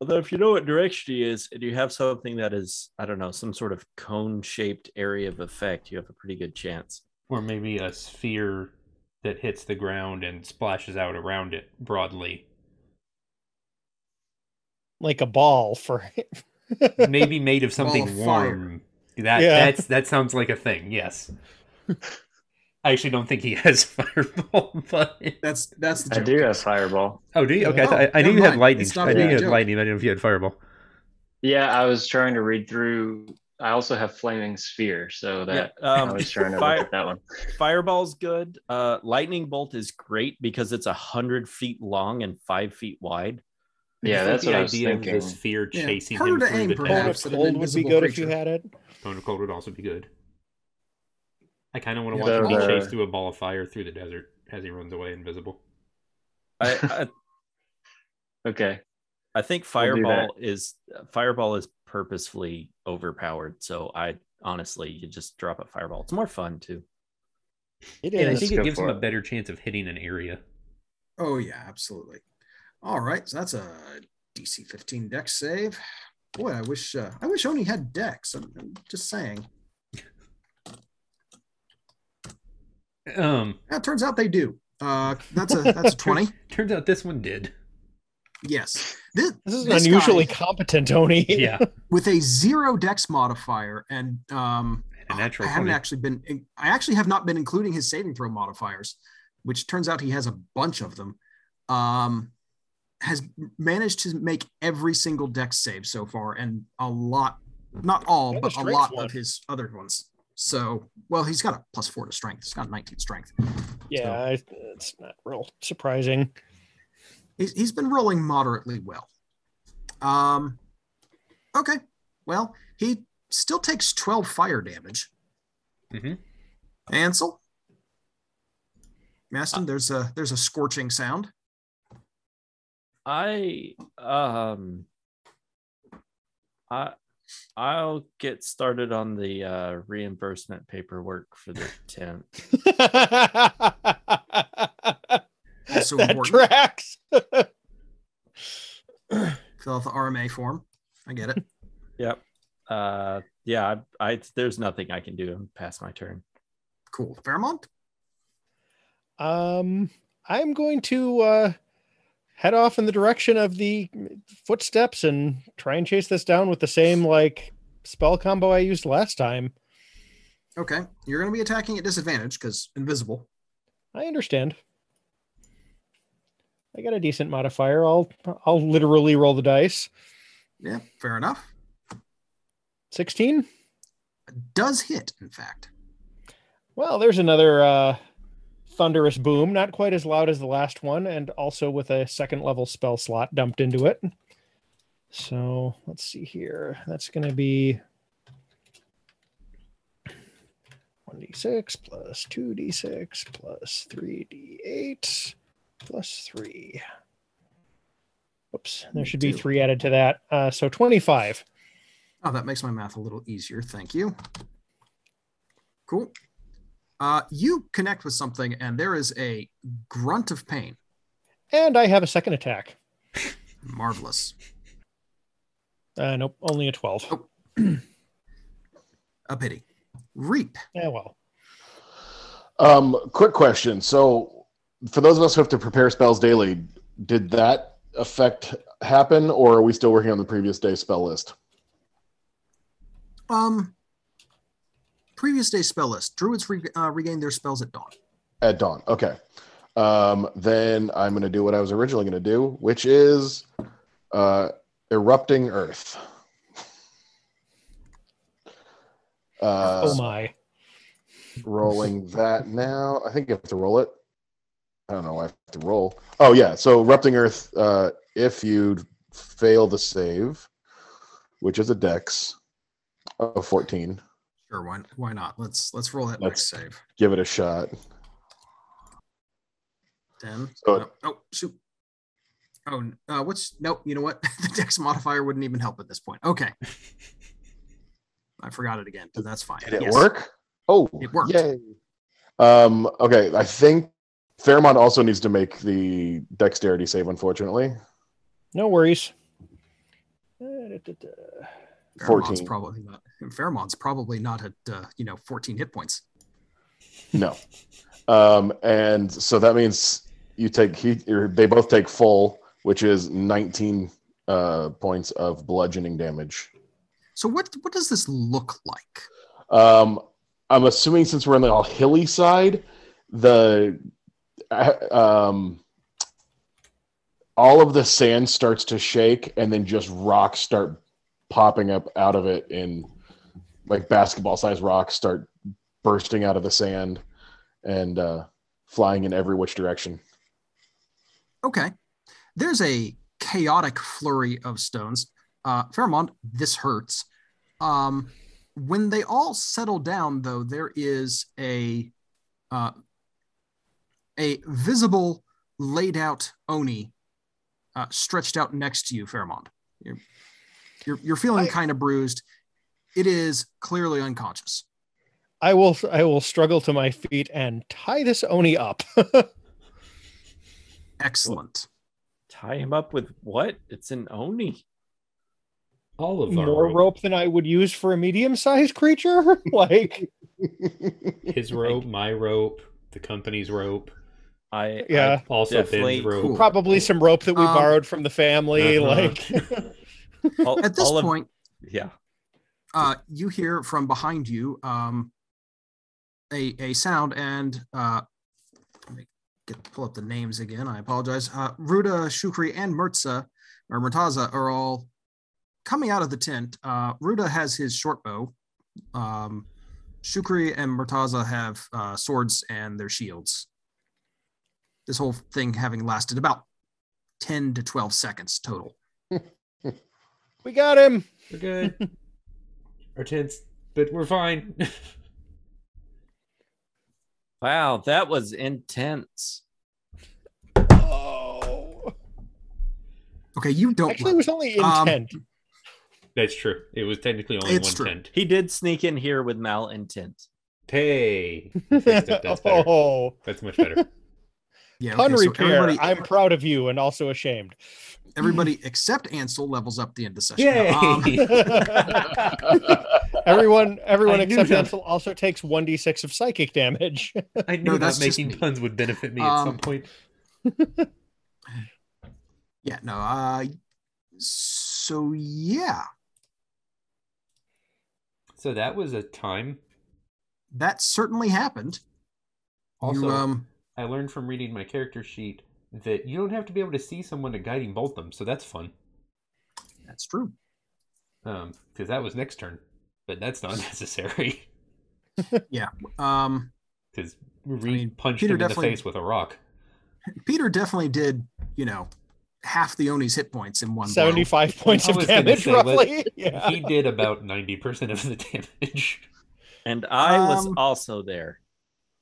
Although, if you know what direction he is, and you have something that is, I don't know, some sort of cone shaped area of effect, you have a pretty good chance. Or maybe a sphere that hits the ground and splashes out around it broadly. like a ball for Maybe made of something of fire. warm. That Yeah. that's that sounds like a thing, yes. I actually don't think he has fireball, but That's that's the I joke. do have fireball. oh, do you? Okay, I, Oh, thought- I, I knew you had lightning. It's not I a knew you had lightning. I didn't know if you had fireball. Yeah, I was trying to read through. I also have flaming sphere, so that Yeah, um, I was trying to fire- look at that one. Fireball's good. Uh, lightning bolt is great because it's a hundred feet long and five feet wide. Yeah, Just that's like what the I was idea of thinking. the sphere chasing harder him to through the perhaps. cold, desert. than an cold would be invisible good if you had it. Cone of cold would also be good. I kind of want to watch him be chased through a ball of fire through the desert as he runs away invisible. I, I, Okay. I think We'll fireball is fireball is purposefully overpowered. So I honestly, you just drop a fireball. It's more fun too. It And I is. think go it gives him for a better chance of hitting an area. Oh yeah, absolutely. All right, so that's a DC 15 dex save. Boy, I wish uh, I wish Oni had dex. I'm, I'm just saying. Um, Yeah, it turns out they do. Uh, that's a that's a 20. turns out this one did. Yes. This, This is this unusually guy competent Tony. Yeah, with a zero dex modifier and um a natural I haven't 20. actually been I actually have not been including his saving throw modifiers, which turns out he has a bunch of them. Um has managed to make every single dex save so far and a lot not all but a lot one. of his other ones. So, well, he's got a plus 4 to strength. He's got 19 strength. Yeah, I- it's not real surprising. He's, he's been rolling moderately well. Um okay. Well, he still takes 12 fire damage. Mhm. Ansel? Maston, there's a there's a scorching sound. I um I I'll get started on the uh reimbursement paperwork for the tent. also that important. tracks. Fill out the RMA form. I get it. Yep. Uh, yeah. I, I there's nothing I can do past my turn. Cool. Pharamond? Um, I'm going to uh, head off in the direction of the footsteps and try and chase this down with the same like spell combo I used last time. Okay. You're going to be attacking at disadvantage because invisible. I understand. I got a decent modifier. I'll I'll literally roll the dice. Yeah, fair enough. 16. Does hit, in fact. Well, there's another uh thunderous boom, not quite as loud as the last one and also with a second level spell slot dumped into it. So, let's see here. That's going to be 1d6 plus 2d6 plus 3d8 plus 3. Whoops, there should be 3 added to that. Uh, so 25. Oh, that makes my math a little easier. Thank you. Cool. Uh, you connect with something, and there is a grunt of pain. And I have a second attack. Marvelous. Uh, nope, only a 12. A pity. Reap. Yeah, well. Um, quick question. So, for those of us who have to prepare spells daily, did that effect happen, or are we still working on the previous day spell list? Um, previous day spell list. Druids re- uh, regain their spells at dawn. At dawn. Okay. Um, then I'm going to do what I was originally going to do, which is uh, erupting Earth. Uh, oh my. rolling that now. I think you have to roll it. I don't know. I have to roll. Oh yeah. So erupting Earth. Uh, if you fail the save, which is a Dex of fourteen, Sure, why, why not? Let's let's roll that Let's- next save. give it a shot. Ten. So- oh, oh, shoot. Oh, uh, what's nope? You know what? the dex modifier wouldn't even help at this point. Okay. I forgot it again, but that's fine. Did it Yes. work? Oh, It worked. Yay. Um, okay, I think Pharamond also needs to make the dexterity save. Unfortunately, No worries. Uh, da, da, da. Pharamond's 14. probably not. Pharamond's probably not at uh, you know 14 hit points. no. Um, and so that means you take he they both take full, which is 19 uh, points of bludgeoning damage. So what what does this look like? Um, I'm assuming since we're on the all hilly side, the uh, um, all of the sand starts to shake, and then just rocks start popping up out of it in like basketball sized rocks start bursting out of the sand and uh, flying in every which direction. Okay. There's a chaotic flurry of stones. Uh, Pharamond, this hurts. Um, when they all settle down, though, there is a uh, a visible, laid out oni uh, stretched out next to you, Pharamond. You're you're, you're feeling kind of bruised. It is clearly unconscious. I will I will struggle to my feet and tie this Oni up. Excellent. Tie him up with what? It's an oni. All of our More rope. rope than I would use for a medium-sized creature. like His rope, my rope, the company's rope, I Yeah. also Definitely Ben's rope. Probably some rope that we Um, borrowed from the family. Uh-huh. Like I, all, At this all of- point, yeah. uh, you hear from behind you um, a a sound, and uh, let me get pull up the names again. I apologize. Uh, Ruda, Shukri, and Murtza or Murtaza are all coming out of the tent. Uh, Ruda has his short bow. Um, Shukri and Murtaza have uh, swords and their shields. This whole thing having lasted about ten to twelve seconds total. we got him. We're good. Our tents, but we're fine. Wow, that was intense. Oh. Okay, you don't. Actually, it was only Um, intent. That's true. It was technically only It's one true. tent. He did sneak in here with malintent. Hey, I. That's better. oh, That's much better. Yeah. Pun okay, so repair. everybody, I'm proud of you and also ashamed. everybody except Ansel levels up the end of session. Yay! Um, everyone, everyone I except. Ansel also takes one d six of psychic damage. I knew No, that making me. puns would benefit me at some Um, point. yeah. No. Uh. So yeah, So that was a time. that certainly happened. Also, you, um. I learned from reading my character sheet that you don't have to be able to see someone to guiding bolt them, so that's fun. That's true. Um, because that was next turn, but that's not necessary Um. because Reed mean, punched Peter him in the face with a rock. Peter definitely did. You know, half the Oni's hit points in one. blow. Seventy five points of damage, say, roughly. Yeah. He did about ninety percent of the damage. And I was Um, also there.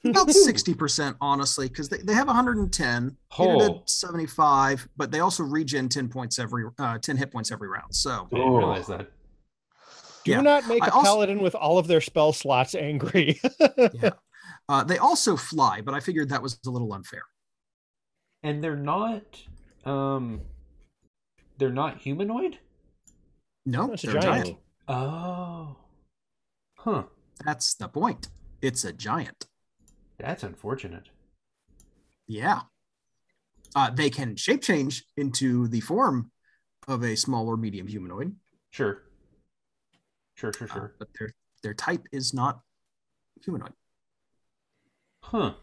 About 60% honestly because they, they have 110 Peter did Oh. 75 but they also regen 10 points every uh 10 hit points every round so I didn't realize that. Do yeah. not make I a also- paladin with all of their spell slots angry. uh they also fly but i figured that was a little unfair And they're not, um, they're not humanoid. no It's a they're giant. giant. Oh, huh. that's the point it's a giant That's unfortunate. yeah uh they can shape change into the form of a small or medium humanoid Sure. Sure, sure, uh, sure. but their their type is not humanoid Huh.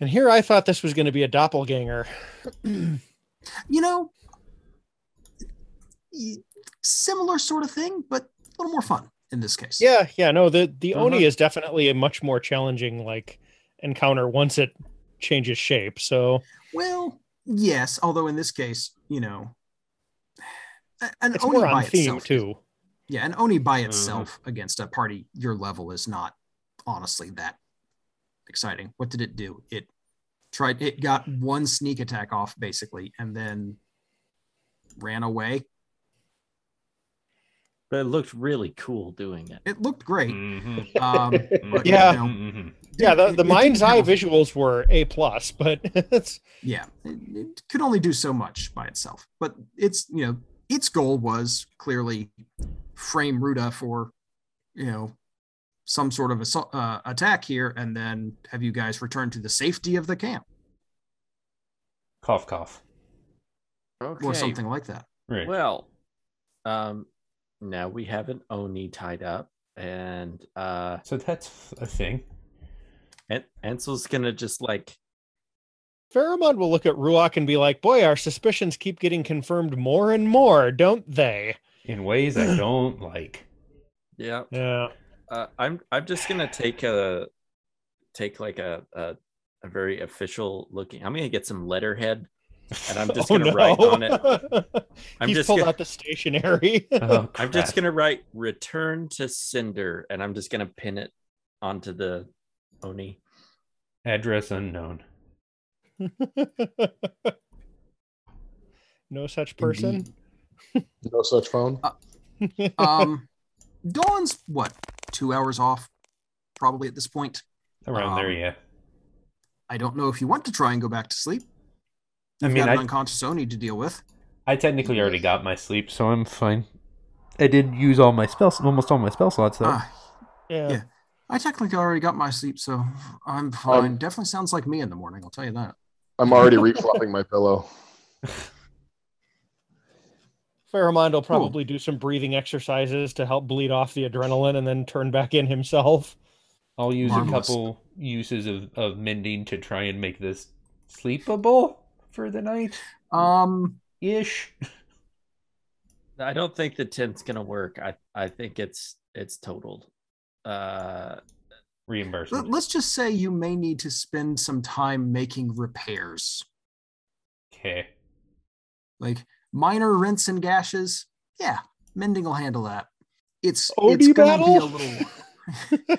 and here I thought this was going to be a doppelganger. you know similar sort of thing but a little more fun in this case Yeah, yeah, no, the the Uh-huh. Oni is definitely a much more challenging like encounter once it changes shape. So Well, yes, although in this case, you know, a- an it's oni more by theme itself, too. yeah, an oni by Mhm. itself against a party your level is not honestly that exciting. What did it do? It tried. It got one sneak attack off basically, and then ran away. But it looked really cool doing it. It looked great. Mhm. Um, but, Yeah. you know, Mhm. Yeah, the, the it mind's didn't eye have- visuals were a plus, but it's yeah it, it could only do so much by itself but it's you know its goal was clearly frame ruta for you know some sort of assault, uh, attack here and then have you guys return to the safety of the camp Cough, cough. Okay. or something like that Right. Well, um, now we have an Oni tied up, and uh, so that's a thing. And Ansel's gonna just like Pharamond will look at Ruach and be like, "Boy, our suspicions keep getting confirmed more and more, don't they?" In ways I don't like. yeah. Yeah. Uh, I'm I'm just gonna take a take like a a, a very official looking. I'm gonna get some letterhead, and I'm just Oh, gonna write on it. I'm He's just pulled gonna, out the stationery. Oh, I'm just gonna write "Return to Cinder," and I'm just gonna pin it onto the Oni. address unknown. no such person. No such phone. um dawn's what two hours off probably at this point Around there, Um, yeah. i don't know if you want to try and go back to sleep I You've mean, got an I- unconscious oni to deal with I technically already got my sleep, so I'm fine. I did use all my spells, almost all my spell slots, though. Ah, yeah. Yeah. I technically already got my sleep, so I'm fine. Definitely sounds like me in the morning. I'll tell you that. I'm already refluffing my pillow. Pharamond will probably do some breathing exercises to help bleed off the adrenaline and then turn back in himself. I'll use Marvelous. a couple uses of, of mending to try and make this sleepable for the night Um, ish. I don't think the tent's gonna work. I I think it's it's totaled. Uh, Reimbursement. let- let's just say you may need to spend some time making repairs, Okay. like minor rents and gashes. Yeah, mending will handle that. It's Odie it's gonna be a little.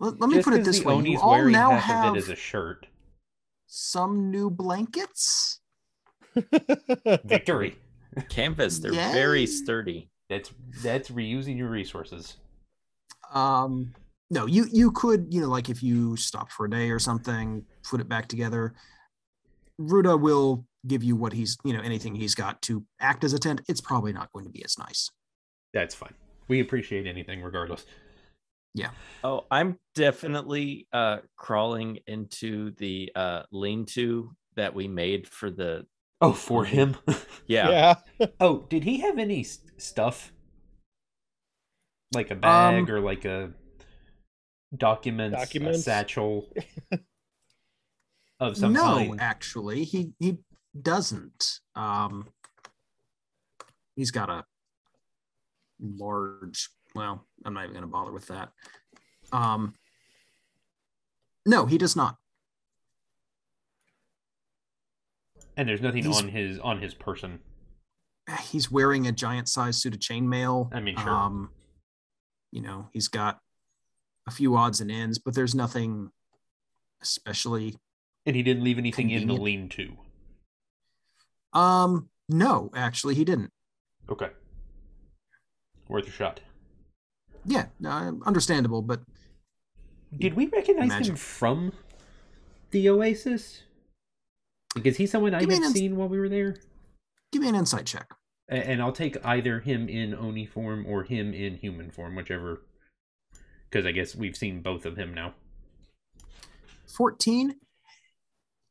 let, let me put it this the way: you all wearing now half have of it as a shirt. some new blankets. Victory. canvas. They're very sturdy. That's that's reusing your resources. Um, no, you you could you know like if you stop for a day or something, put it back together. Ruda will give you what he's you know anything he's got to act as a tent. It's probably not going to be as nice. That's fine. We appreciate anything regardless. Yeah. Oh, I'm definitely uh crawling into the uh lean-to that we made for the Oh, for him. yeah. yeah. oh, did he have any stuff? Like a bag Um, or like a documents, Documents? a satchel of some no, kind? actually, he he doesn't. Um, he's got a large. Well, I'm not even going to bother with that. Um, no, he does not. And there's nothing He's- on his on his person. He's wearing a giant size suit of chainmail. I mean, sure. Um, you know, he's got a few odds and ends, but there's nothing especially. And he didn't leave anything in the lean-to. Um, no, actually, he didn't. Okay. Worth a shot. Yeah, uh, understandable, but Did we recognize him from the Oasis? Because he's someone I had ins- seen while we were there. give me an insight check. And I'll take either him in Oni form or him in human form, whichever. Because I guess we've seen both of him now. 14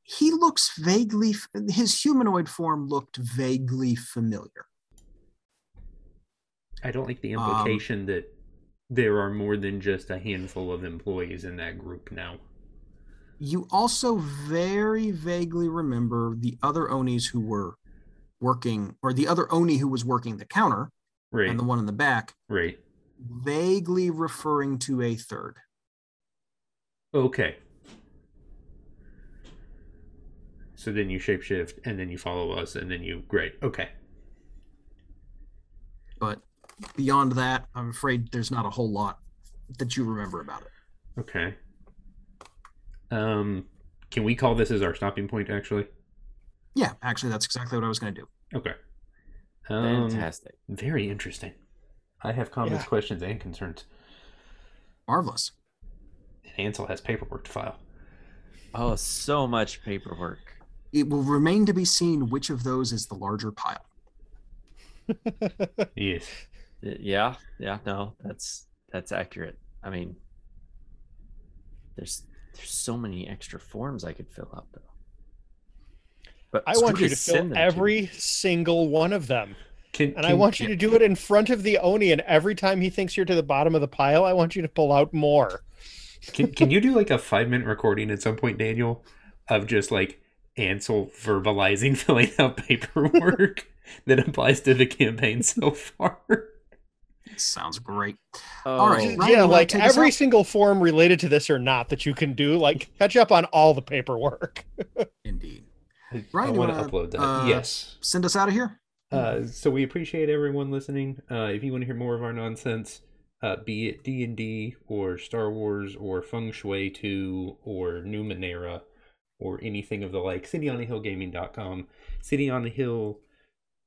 he looks vaguely his humanoid form looked vaguely familiar I don't like the Um, implication that there are more than just a handful of employees in that group now. you also very vaguely remember the other onis who were working or the other oni who was working the counter Right. and the one in the back Right. vaguely referring to a third Okay. So then you shapeshift and then you follow us and then you great. Okay. but beyond that i'm afraid there's not a whole lot that you remember about it Okay. Um can we call this as our stopping point actually? Yeah actually that's exactly what i was going to do Okay. Um, Fantastic. Very interesting. I have comments, Yeah. questions, and concerns. marvelous And Ansel has paperwork to file. Oh, so much paperwork. it will remain to be seen which of those is the larger pile Yes. Yeah, yeah, no, that's that's accurate. I mean, there's there's so many extra forms I could fill out though. But I want you to fill them to? every single one of them. Can, And I can- want you to do it in front of the Oni, and every time he thinks you're to the bottom of the pile, I want you to pull out more. Can, can you do like a five minute recording at some point, Daniel, of just like Ansel verbalizing filling out paperwork that applies to the campaign so far? sounds great Oh, All right. Ryan, yeah, like every single form related to this or not that you can do, like catch up on all the paperwork. indeed Ryan, I want to wanna, upload that. uh, yes. send us out of here Uh, so we appreciate everyone listening. Uh, if you want to hear more of our nonsense, uh, be it D and D or Star Wars or Feng Shui Two or Numenera or anything of the like, cityonthehillgaming.com, City on the Hill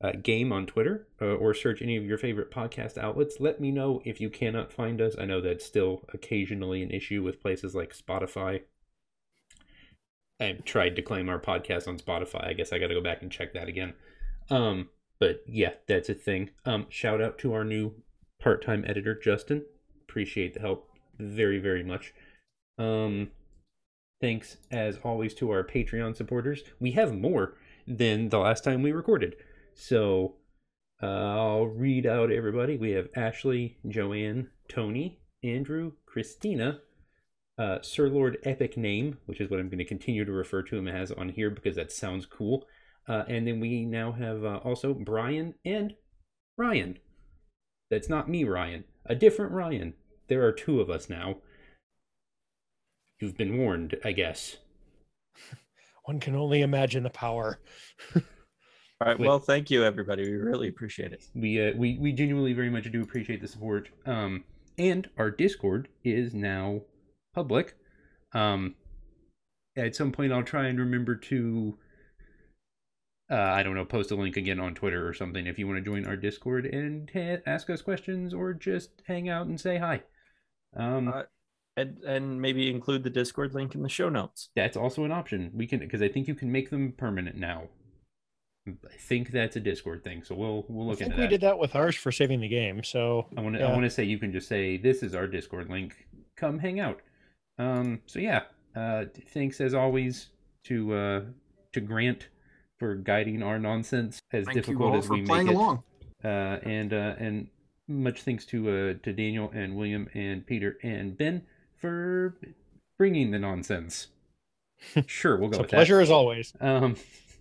uh, game on Twitter, uh, or search any of your favorite podcast outlets. Let me know if you cannot find us. I know that's still occasionally an issue with places like Spotify. I've tried to claim our podcast on Spotify. I guess I got to go back and check that again. Um, but yeah, that's a thing. Um, shout out to our new part-time editor, Justin. Appreciate the help very, very much. Um, thanks as always to our Patreon supporters. We have more than the last time we recorded, so uh, I'll read out everybody. We have Ashley, Joanne, Tony, Andrew, Christina, uh, Sir Lord Epic Name, which is what I'm going to continue to refer to him as on here because that sounds cool. Uh, and then we now have uh, also Brian and Ryan. That's not me, Ryan. A different Ryan. There are two of us now. You've been warned, I guess. One can only imagine the power. all right. Well, thank you, everybody. We really appreciate it. We uh, we we genuinely very much do appreciate the support. Um, and our Discord is now public. Um, at some point, I'll try and remember to. Uh, I don't know, post a link again on Twitter or something if you want to join our Discord and ha- ask us questions or just hang out and say hi. Um, Uh, and and maybe include the Discord link in the show notes. That's also an option. We can because I think you can make them permanent now. I think that's a Discord thing, so we'll we'll I look think into we that. did that with ours for saving the game. So I want to Yeah. I want to say you can just say this is our Discord link. Come hang out. Um. So yeah. Uh. Thanks as always to uh to Grant for guiding our nonsense as Thank you difficult all as for we make playing it. along. Uh. And uh. And much thanks to uh to Daniel and William and Peter and Ben for bringing the nonsense. Sure, we'll go it's a with pleasure as always. Um.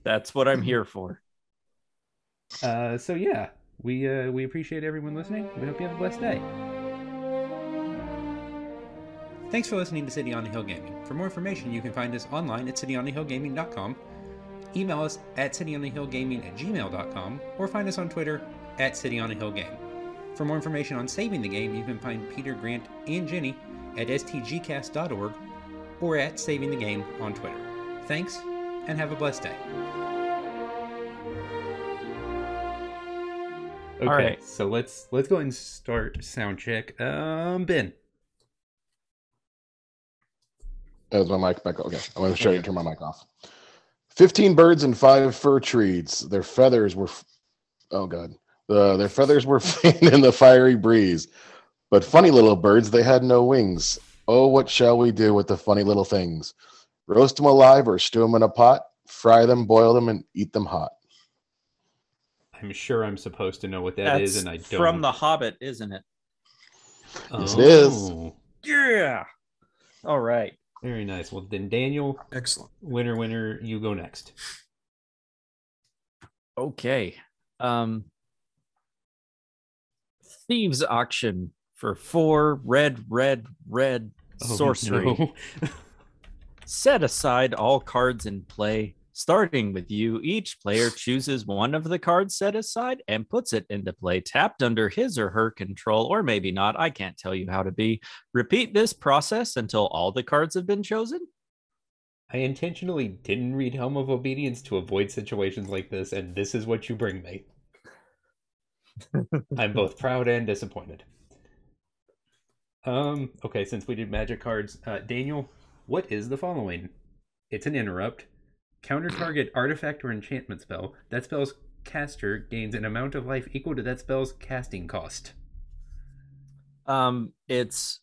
That's what I'm here for. Uh, so yeah, we uh, we appreciate everyone listening. We hope you have a blessed day. Thanks for listening to City on the Hill Gaming. For more information, you can find us online at cityonthehillgaming.com, email us at cityonthehillgaming at gmail.com, or find us on Twitter at cityonthehillgame. For more information on saving the game, you can find Peter, Grant, and Jenny at stgcast.org or at Saving the Game on Twitter. Thanks, and have a blessed day. Okay, All right. so let's let's go ahead and start sound check. Um, Ben. That my mic back. Okay, I want to show you turn my mic off. Fifteen birds and five fir trees. Their feathers were, f- oh god, uh, their feathers were fanned in the fiery breeze. But funny little birds, they had no wings. Oh, what shall we do with the funny little things? Roast them alive or stew them in a pot? Fry them, boil them, and eat them hot. I'm sure I'm supposed to know what that is, That's and I don't. from The Hobbit, isn't it? Yes, it is. Oh, Yeah. All right. Very nice. Well, then Daniel, Excellent. winner, winner, you go next. Okay. Um Thieves auction for four red, red, red Oh, sorcery. no. Set aside all cards in play. Starting with you, each player chooses one of the cards set aside and puts it into play, tapped under his or her control, or maybe not. I can't tell you how to be. Repeat this process until all the cards have been chosen. I intentionally didn't read Helm of Obedience to avoid situations like this, and this is what you bring me. I'm both proud and disappointed. Um, okay, since we did magic cards, uh, Daniel, what is the following? It's an interrupt. Counter target artifact or enchantment spell. That spell's caster gains an amount of life equal to that spell's casting cost. Um, it's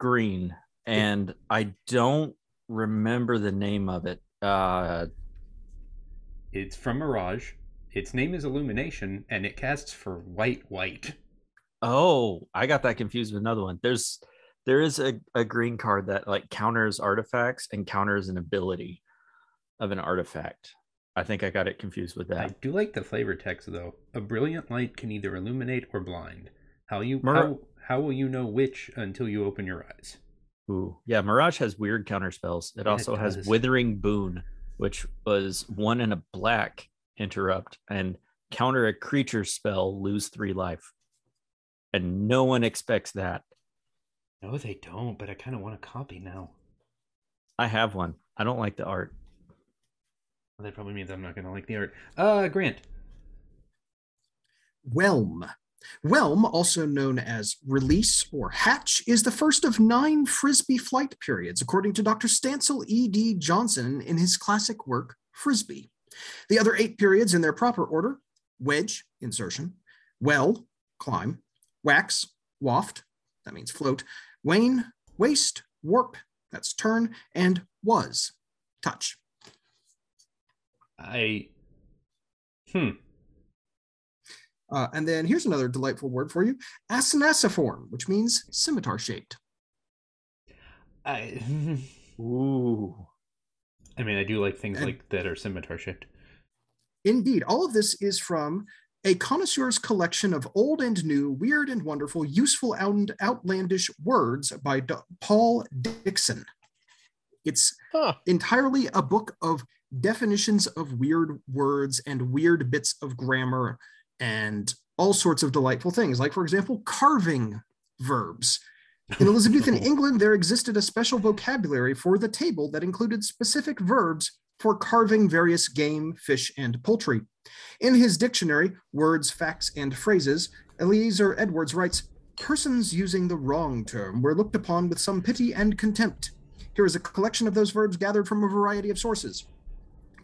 green, and I don't remember the name of it. Uh, It's from Mirage. Its name is Illumination, and it casts for white white. oh, I got that confused with another one. There's there is a, a green card that like counters artifacts and counters an ability of an artifact. I think I got it confused with that. I do like the flavor text though. A brilliant light can either illuminate or blind. How you Mir- how, how will you know which until you open your eyes? Ooh, yeah, Mirage has weird counter spells. It Yeah, it also has. Withering Boon, which was one and a black interrupt, and counter a creature spell, lose three life. And no one expects that. No, they don't. But I kind of want a copy now. I have one. I don't like the art. That probably means I'm not going to like the art. Uh, Grant. Whelm. Whelm, also known as release or hatch, is the first of nine Frisbee flight periods, according to Dr. Stancil E.D. Johnson in his classic work, Frisbee. The other eight periods in their proper order wedge, insertion, well, climb, wax, waft, that means float, wane, waste, warp, that's turn, and was, touch. I. Hmm. Uh, and then here's another delightful word for you acinaciform, which means scimitar shaped. I. Ooh. I mean, I do like things And- like that are scimitar shaped. Indeed, all of this is from a connoisseur's collection of old and new, weird and wonderful, useful and outlandish words by D- Paul Dickson. It's Huh. entirely a book of definitions of weird words and weird bits of grammar and all sorts of delightful things. Like, for example, carving verbs. In Elizabethan England, there existed a special vocabulary for the table that included specific verbs for carving various game, fish, and poultry. In his dictionary, Words, Facts, and Phrases, Eliezer Edwards writes persons using the wrong term were looked upon with some pity and contempt. Here is a collection of those verbs gathered from a variety of sources.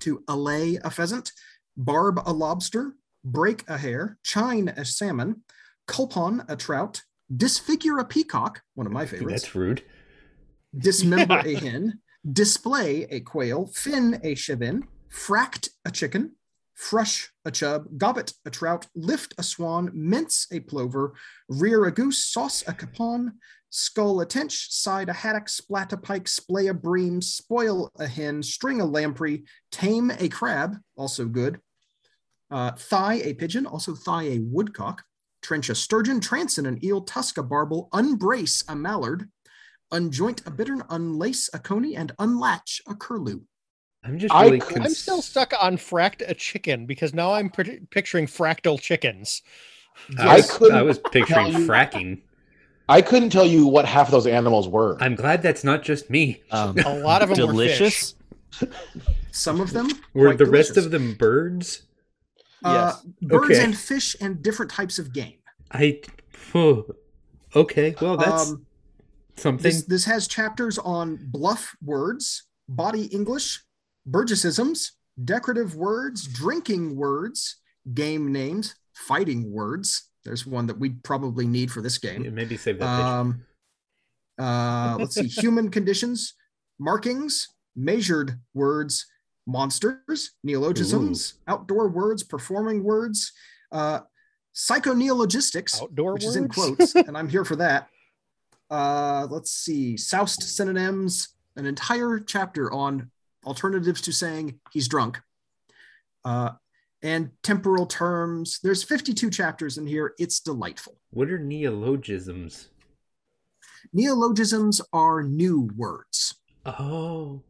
To allay a pheasant, barb a lobster, break a hare, chine a salmon, culpon a trout, disfigure a peacock, one of my favorites, That's rude. dismember a hen, display a quail, fin a chivin, fract a chicken, frush a chub, gobbet a trout, lift a swan, mince a plover, rear a goose, sauce a capon, skull a tench, side a haddock, splat a pike, splay a bream, spoil a hen, string a lamprey, tame a crab, also good, uh, thigh a pigeon, also thigh a woodcock, trench a sturgeon, transon an eel, tusk a barbel, unbrace a mallard, unjoint a bittern, unlace a coney, and unlatch a curlew. I'm just I really. could- I'm cons- still stuck on fract a chicken because now I'm pr- picturing fractal chickens. I I was, I was picturing tell you- fracking. I couldn't tell you what half of those animals were. I'm glad that's not just me. Um, A lot of them were delicious. Some of them Were quite the rest of them birds? uh, Yes. birds Okay. and fish and different types of game. I. oh, okay, well that's Um, something. this this has chapters on bluff words, body English, Burgessisms, decorative words, drinking words, game names, fighting words. There's one that we probably need for this game. Yeah, maybe save that. Um, uh, let's see, human conditions, markings, measured words, monsters, neologisms, outdoor words, performing words, uh, psychoneologistics, Outdoor which is in quotes, and I'm here for that. Uh, let's see, soused synonyms, an entire chapter on alternatives to saying he's drunk. Uh, and temporal terms. There's 52 chapters in here. It's delightful. What are neologisms? Neologisms are new words. Oh,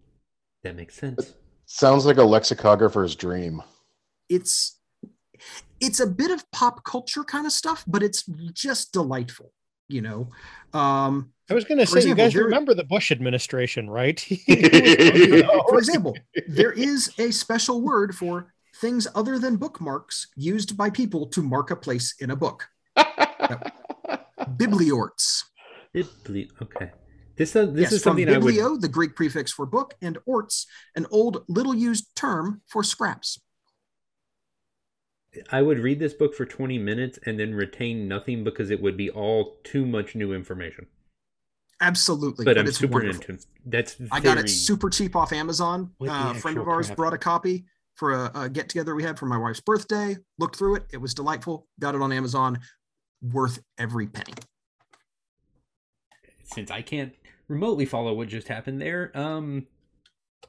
that makes sense. Sounds like a lexicographer's dream. It's it's a bit of pop culture kind of stuff, but it's just delightful, you know. Um, I was going to For say, you guys there- remember the Bush administration, right? for example, there is a special word for things other than bookmarks used by people to mark a place in a book. Bibliorts. Bibli- okay. This uh, this yes, is from something I would. biblio, the Greek prefix for book, and orts, an old little used term for scraps. I would read this book for 20 minutes and then retain nothing because it would be all too much new information. Absolutely, But but, I'm it's super wonderful. into that's I got it super cheap off Amazon. Uh, a friend of ours crap? brought a copy for a, a get together we had for my wife's birthday. Looked through it. It was delightful. Got it on Amazon. Worth every penny. since I can't remotely follow what just happened there. Um,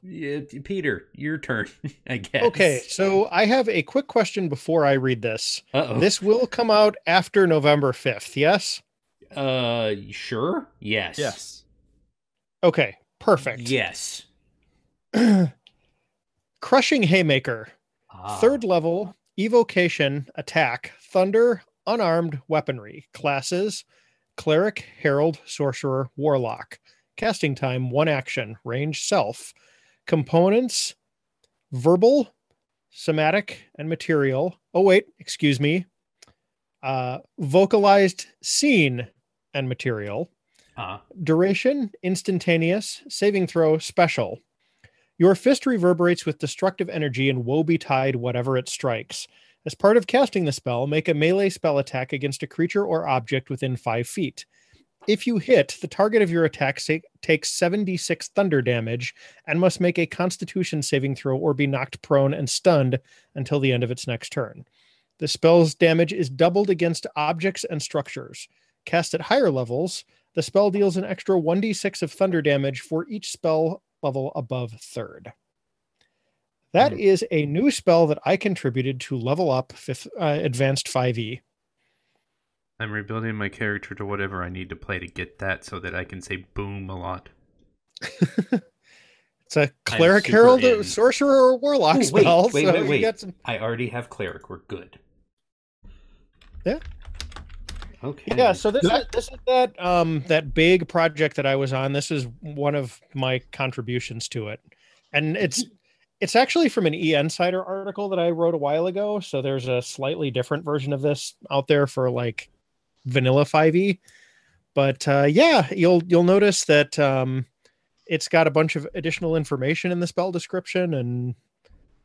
yeah, Peter, your turn, I guess. okay, so I have a quick question before I read this. Uh-oh. This will come out after November 5th, yes? Uh, sure. Yes. Yes. Okay, perfect. Yes. Crushing Haymaker, Ah. third level, evocation, attack, thunder, unarmed weaponry, classes, cleric, herald, sorcerer, warlock. Casting time, one action, range self. Components, verbal, somatic, and material. Oh, wait, excuse me. Uh, vocalized seen and material. Ah. Duration, instantaneous. Saving throw, special. Your fist reverberates with destructive energy and woe betide whatever it strikes. As part of casting the spell, make a melee spell attack against a creature or object within five feet. If you hit, the target of your attack sa- takes 76 thunder damage and must make a constitution saving throw or be knocked prone and stunned until the end of its next turn. The spell's damage is doubled against objects and structures. Cast at higher levels, the spell deals an extra 1d6 of thunder damage for each spell level above third. That Hmm. is a new spell that I contributed to level up fifth, uh, advanced E. 5e. I'm rebuilding my character to whatever I need to play to get that so that I can say boom a lot. It's a cleric, super herald, in. sorcerer, or warlock Ooh, wait, spell. wait, so wait, wait. some- I already have cleric. We're good. Yeah. Okay. Yeah, so this is this is that um that big project that I was on. This is one of my contributions to it. And it's it's actually from an E Insider article that I wrote a while ago. So there's a slightly different version of this out there for like vanilla 5e. But uh, yeah, you'll you'll notice that um, it's got a bunch of additional information in the spell description, and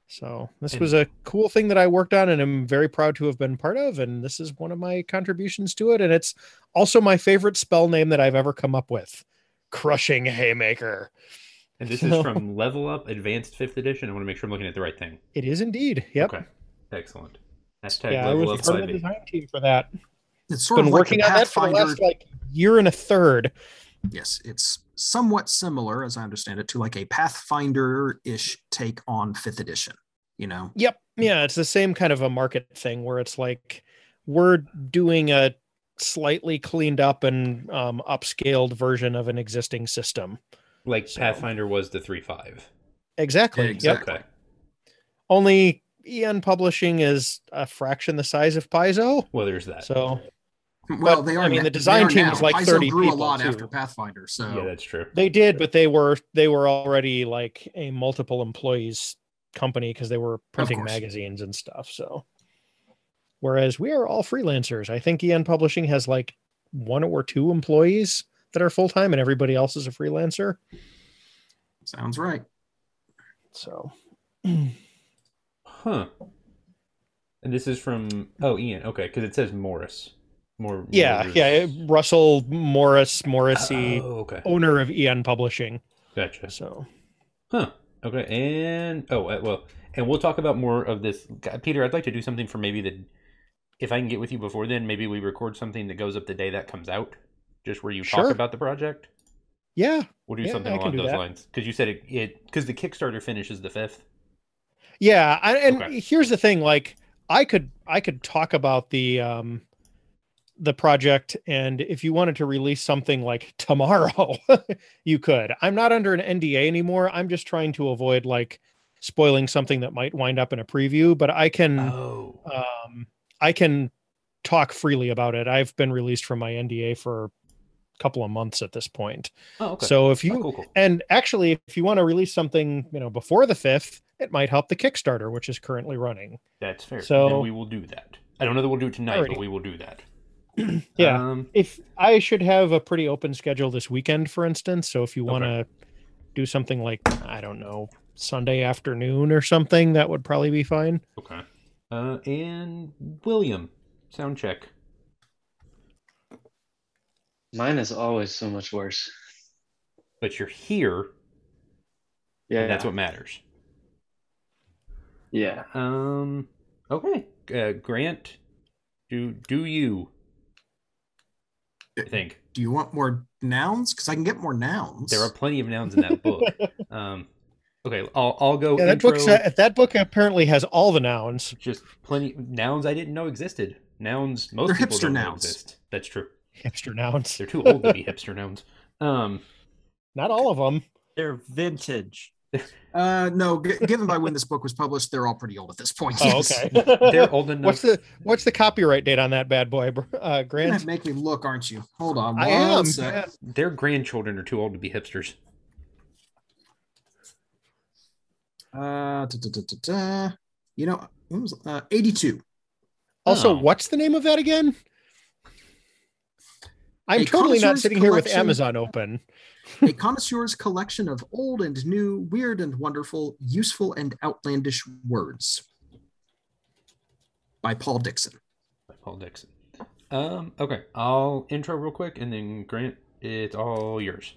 so this And- was a cool thing that I worked on, and I'm very proud to have been part of. And this is one of my contributions to it, and it's also my favorite spell name that I've ever come up with, Crushing Haymaker. And this So- is from Level Up Advanced Fifth Edition. I want to make sure I'm looking at the right thing. It is indeed. Yep. Okay. Excellent. Hashtag Yeah, I Level was Up part of the design team for that. It's sort Been of like working the on that for the last like year and a third. Yes, it's somewhat similar, as I understand it, to like a Pathfinder-ish take on fifth edition. You know, Yep. Yeah, it's the same kind of a market thing where it's like we're doing a slightly cleaned up and um, upscaled version of an existing system. Like So- Pathfinder was the 3.5. Exactly. Yep. Exactly. Okay. Only EN Publishing is a fraction the size of Paizo. Well, there's that. So well, But, they are. I mean, the design team now. was like Paizo 30 grew a people, lot too. after Pathfinder, so yeah, that's true. they did, but they were they were already like a multiple employees company because they were printing magazines and stuff. So whereas we are all freelancers. I think EN Publishing has like one or two employees that are full time and everybody else is a freelancer. sounds right. So Huh. And this is from oh Ian. Okay, because it says Morris. More. yeah, Morris. yeah, Russell Morris Morrissey, Oh, okay. owner of EN Publishing. Gotcha. So Huh. Okay. And oh uh, well, and we'll talk about more of this. Peter, I'd like to do something for maybe the. If I can get with you before then, maybe we record something that goes up the day that comes out, just where you Sure. talk about the project. yeah, We'll do Yeah, something along do those that. lines because you said it. It because the Kickstarter finishes the fifth. Yeah, I, and Okay. here's the thing: like, I could I could talk about the um the project, and if you wanted to release something like tomorrow, you could. I'm not under an NDA anymore. I'm just trying to avoid like spoiling something that might wind up in a preview. But I can Oh. um I can talk freely about it. I've been released from my NDA for a couple of months at this point. Oh. Okay. So if Oh, you cool, cool. and actually, if you want to release something, you know, before the fifth, it might help the Kickstarter, which is currently running. That's fair. So- then we will do that. I don't know that we'll do it tonight, but we will do that. Yeah. Um, If I should have a pretty open schedule this weekend, for instance, so if you want to do something like I don't know Sunday afternoon or something, that would probably be fine. okay. Uh, and William, sound check. Mine is always so much worse. But you're here, Yeah, and that's what matters. Yeah. Um. Okay. Uh, Grant, do do you? I think Do you want more nouns? Because I can get more nouns. there are plenty of nouns in that book. um. Okay, I'll I'll go. Yeah, that intro, book that book apparently has all the nouns. just plenty nouns I didn't know existed. Nouns most They're people hipster don't know nouns. exist. That's true. Hipster nouns. They're too old to be hipster nouns. Um. Not all of them. They're vintage. Uh, no, g- given by when this book was published, they're all pretty old at this point. Oh, yes. okay. They're old enough. What's the what's the copyright date on that bad boy, br- uh, You're Grant? make me look, aren't you? Hold on. I am. sec. Their grandchildren are too old to be hipsters. Uh, da, da, da, da, da. You know, when was uh, 82. Also, Oh. what's the name of that again? I'm A totally not connoisseur's sitting here with Amazon open. A connoisseur's collection of old and new, weird and wonderful, useful and outlandish words by Paul Dickson. by Paul Dickson. Um, okay, I'll intro real quick, and then Grant, it's all yours.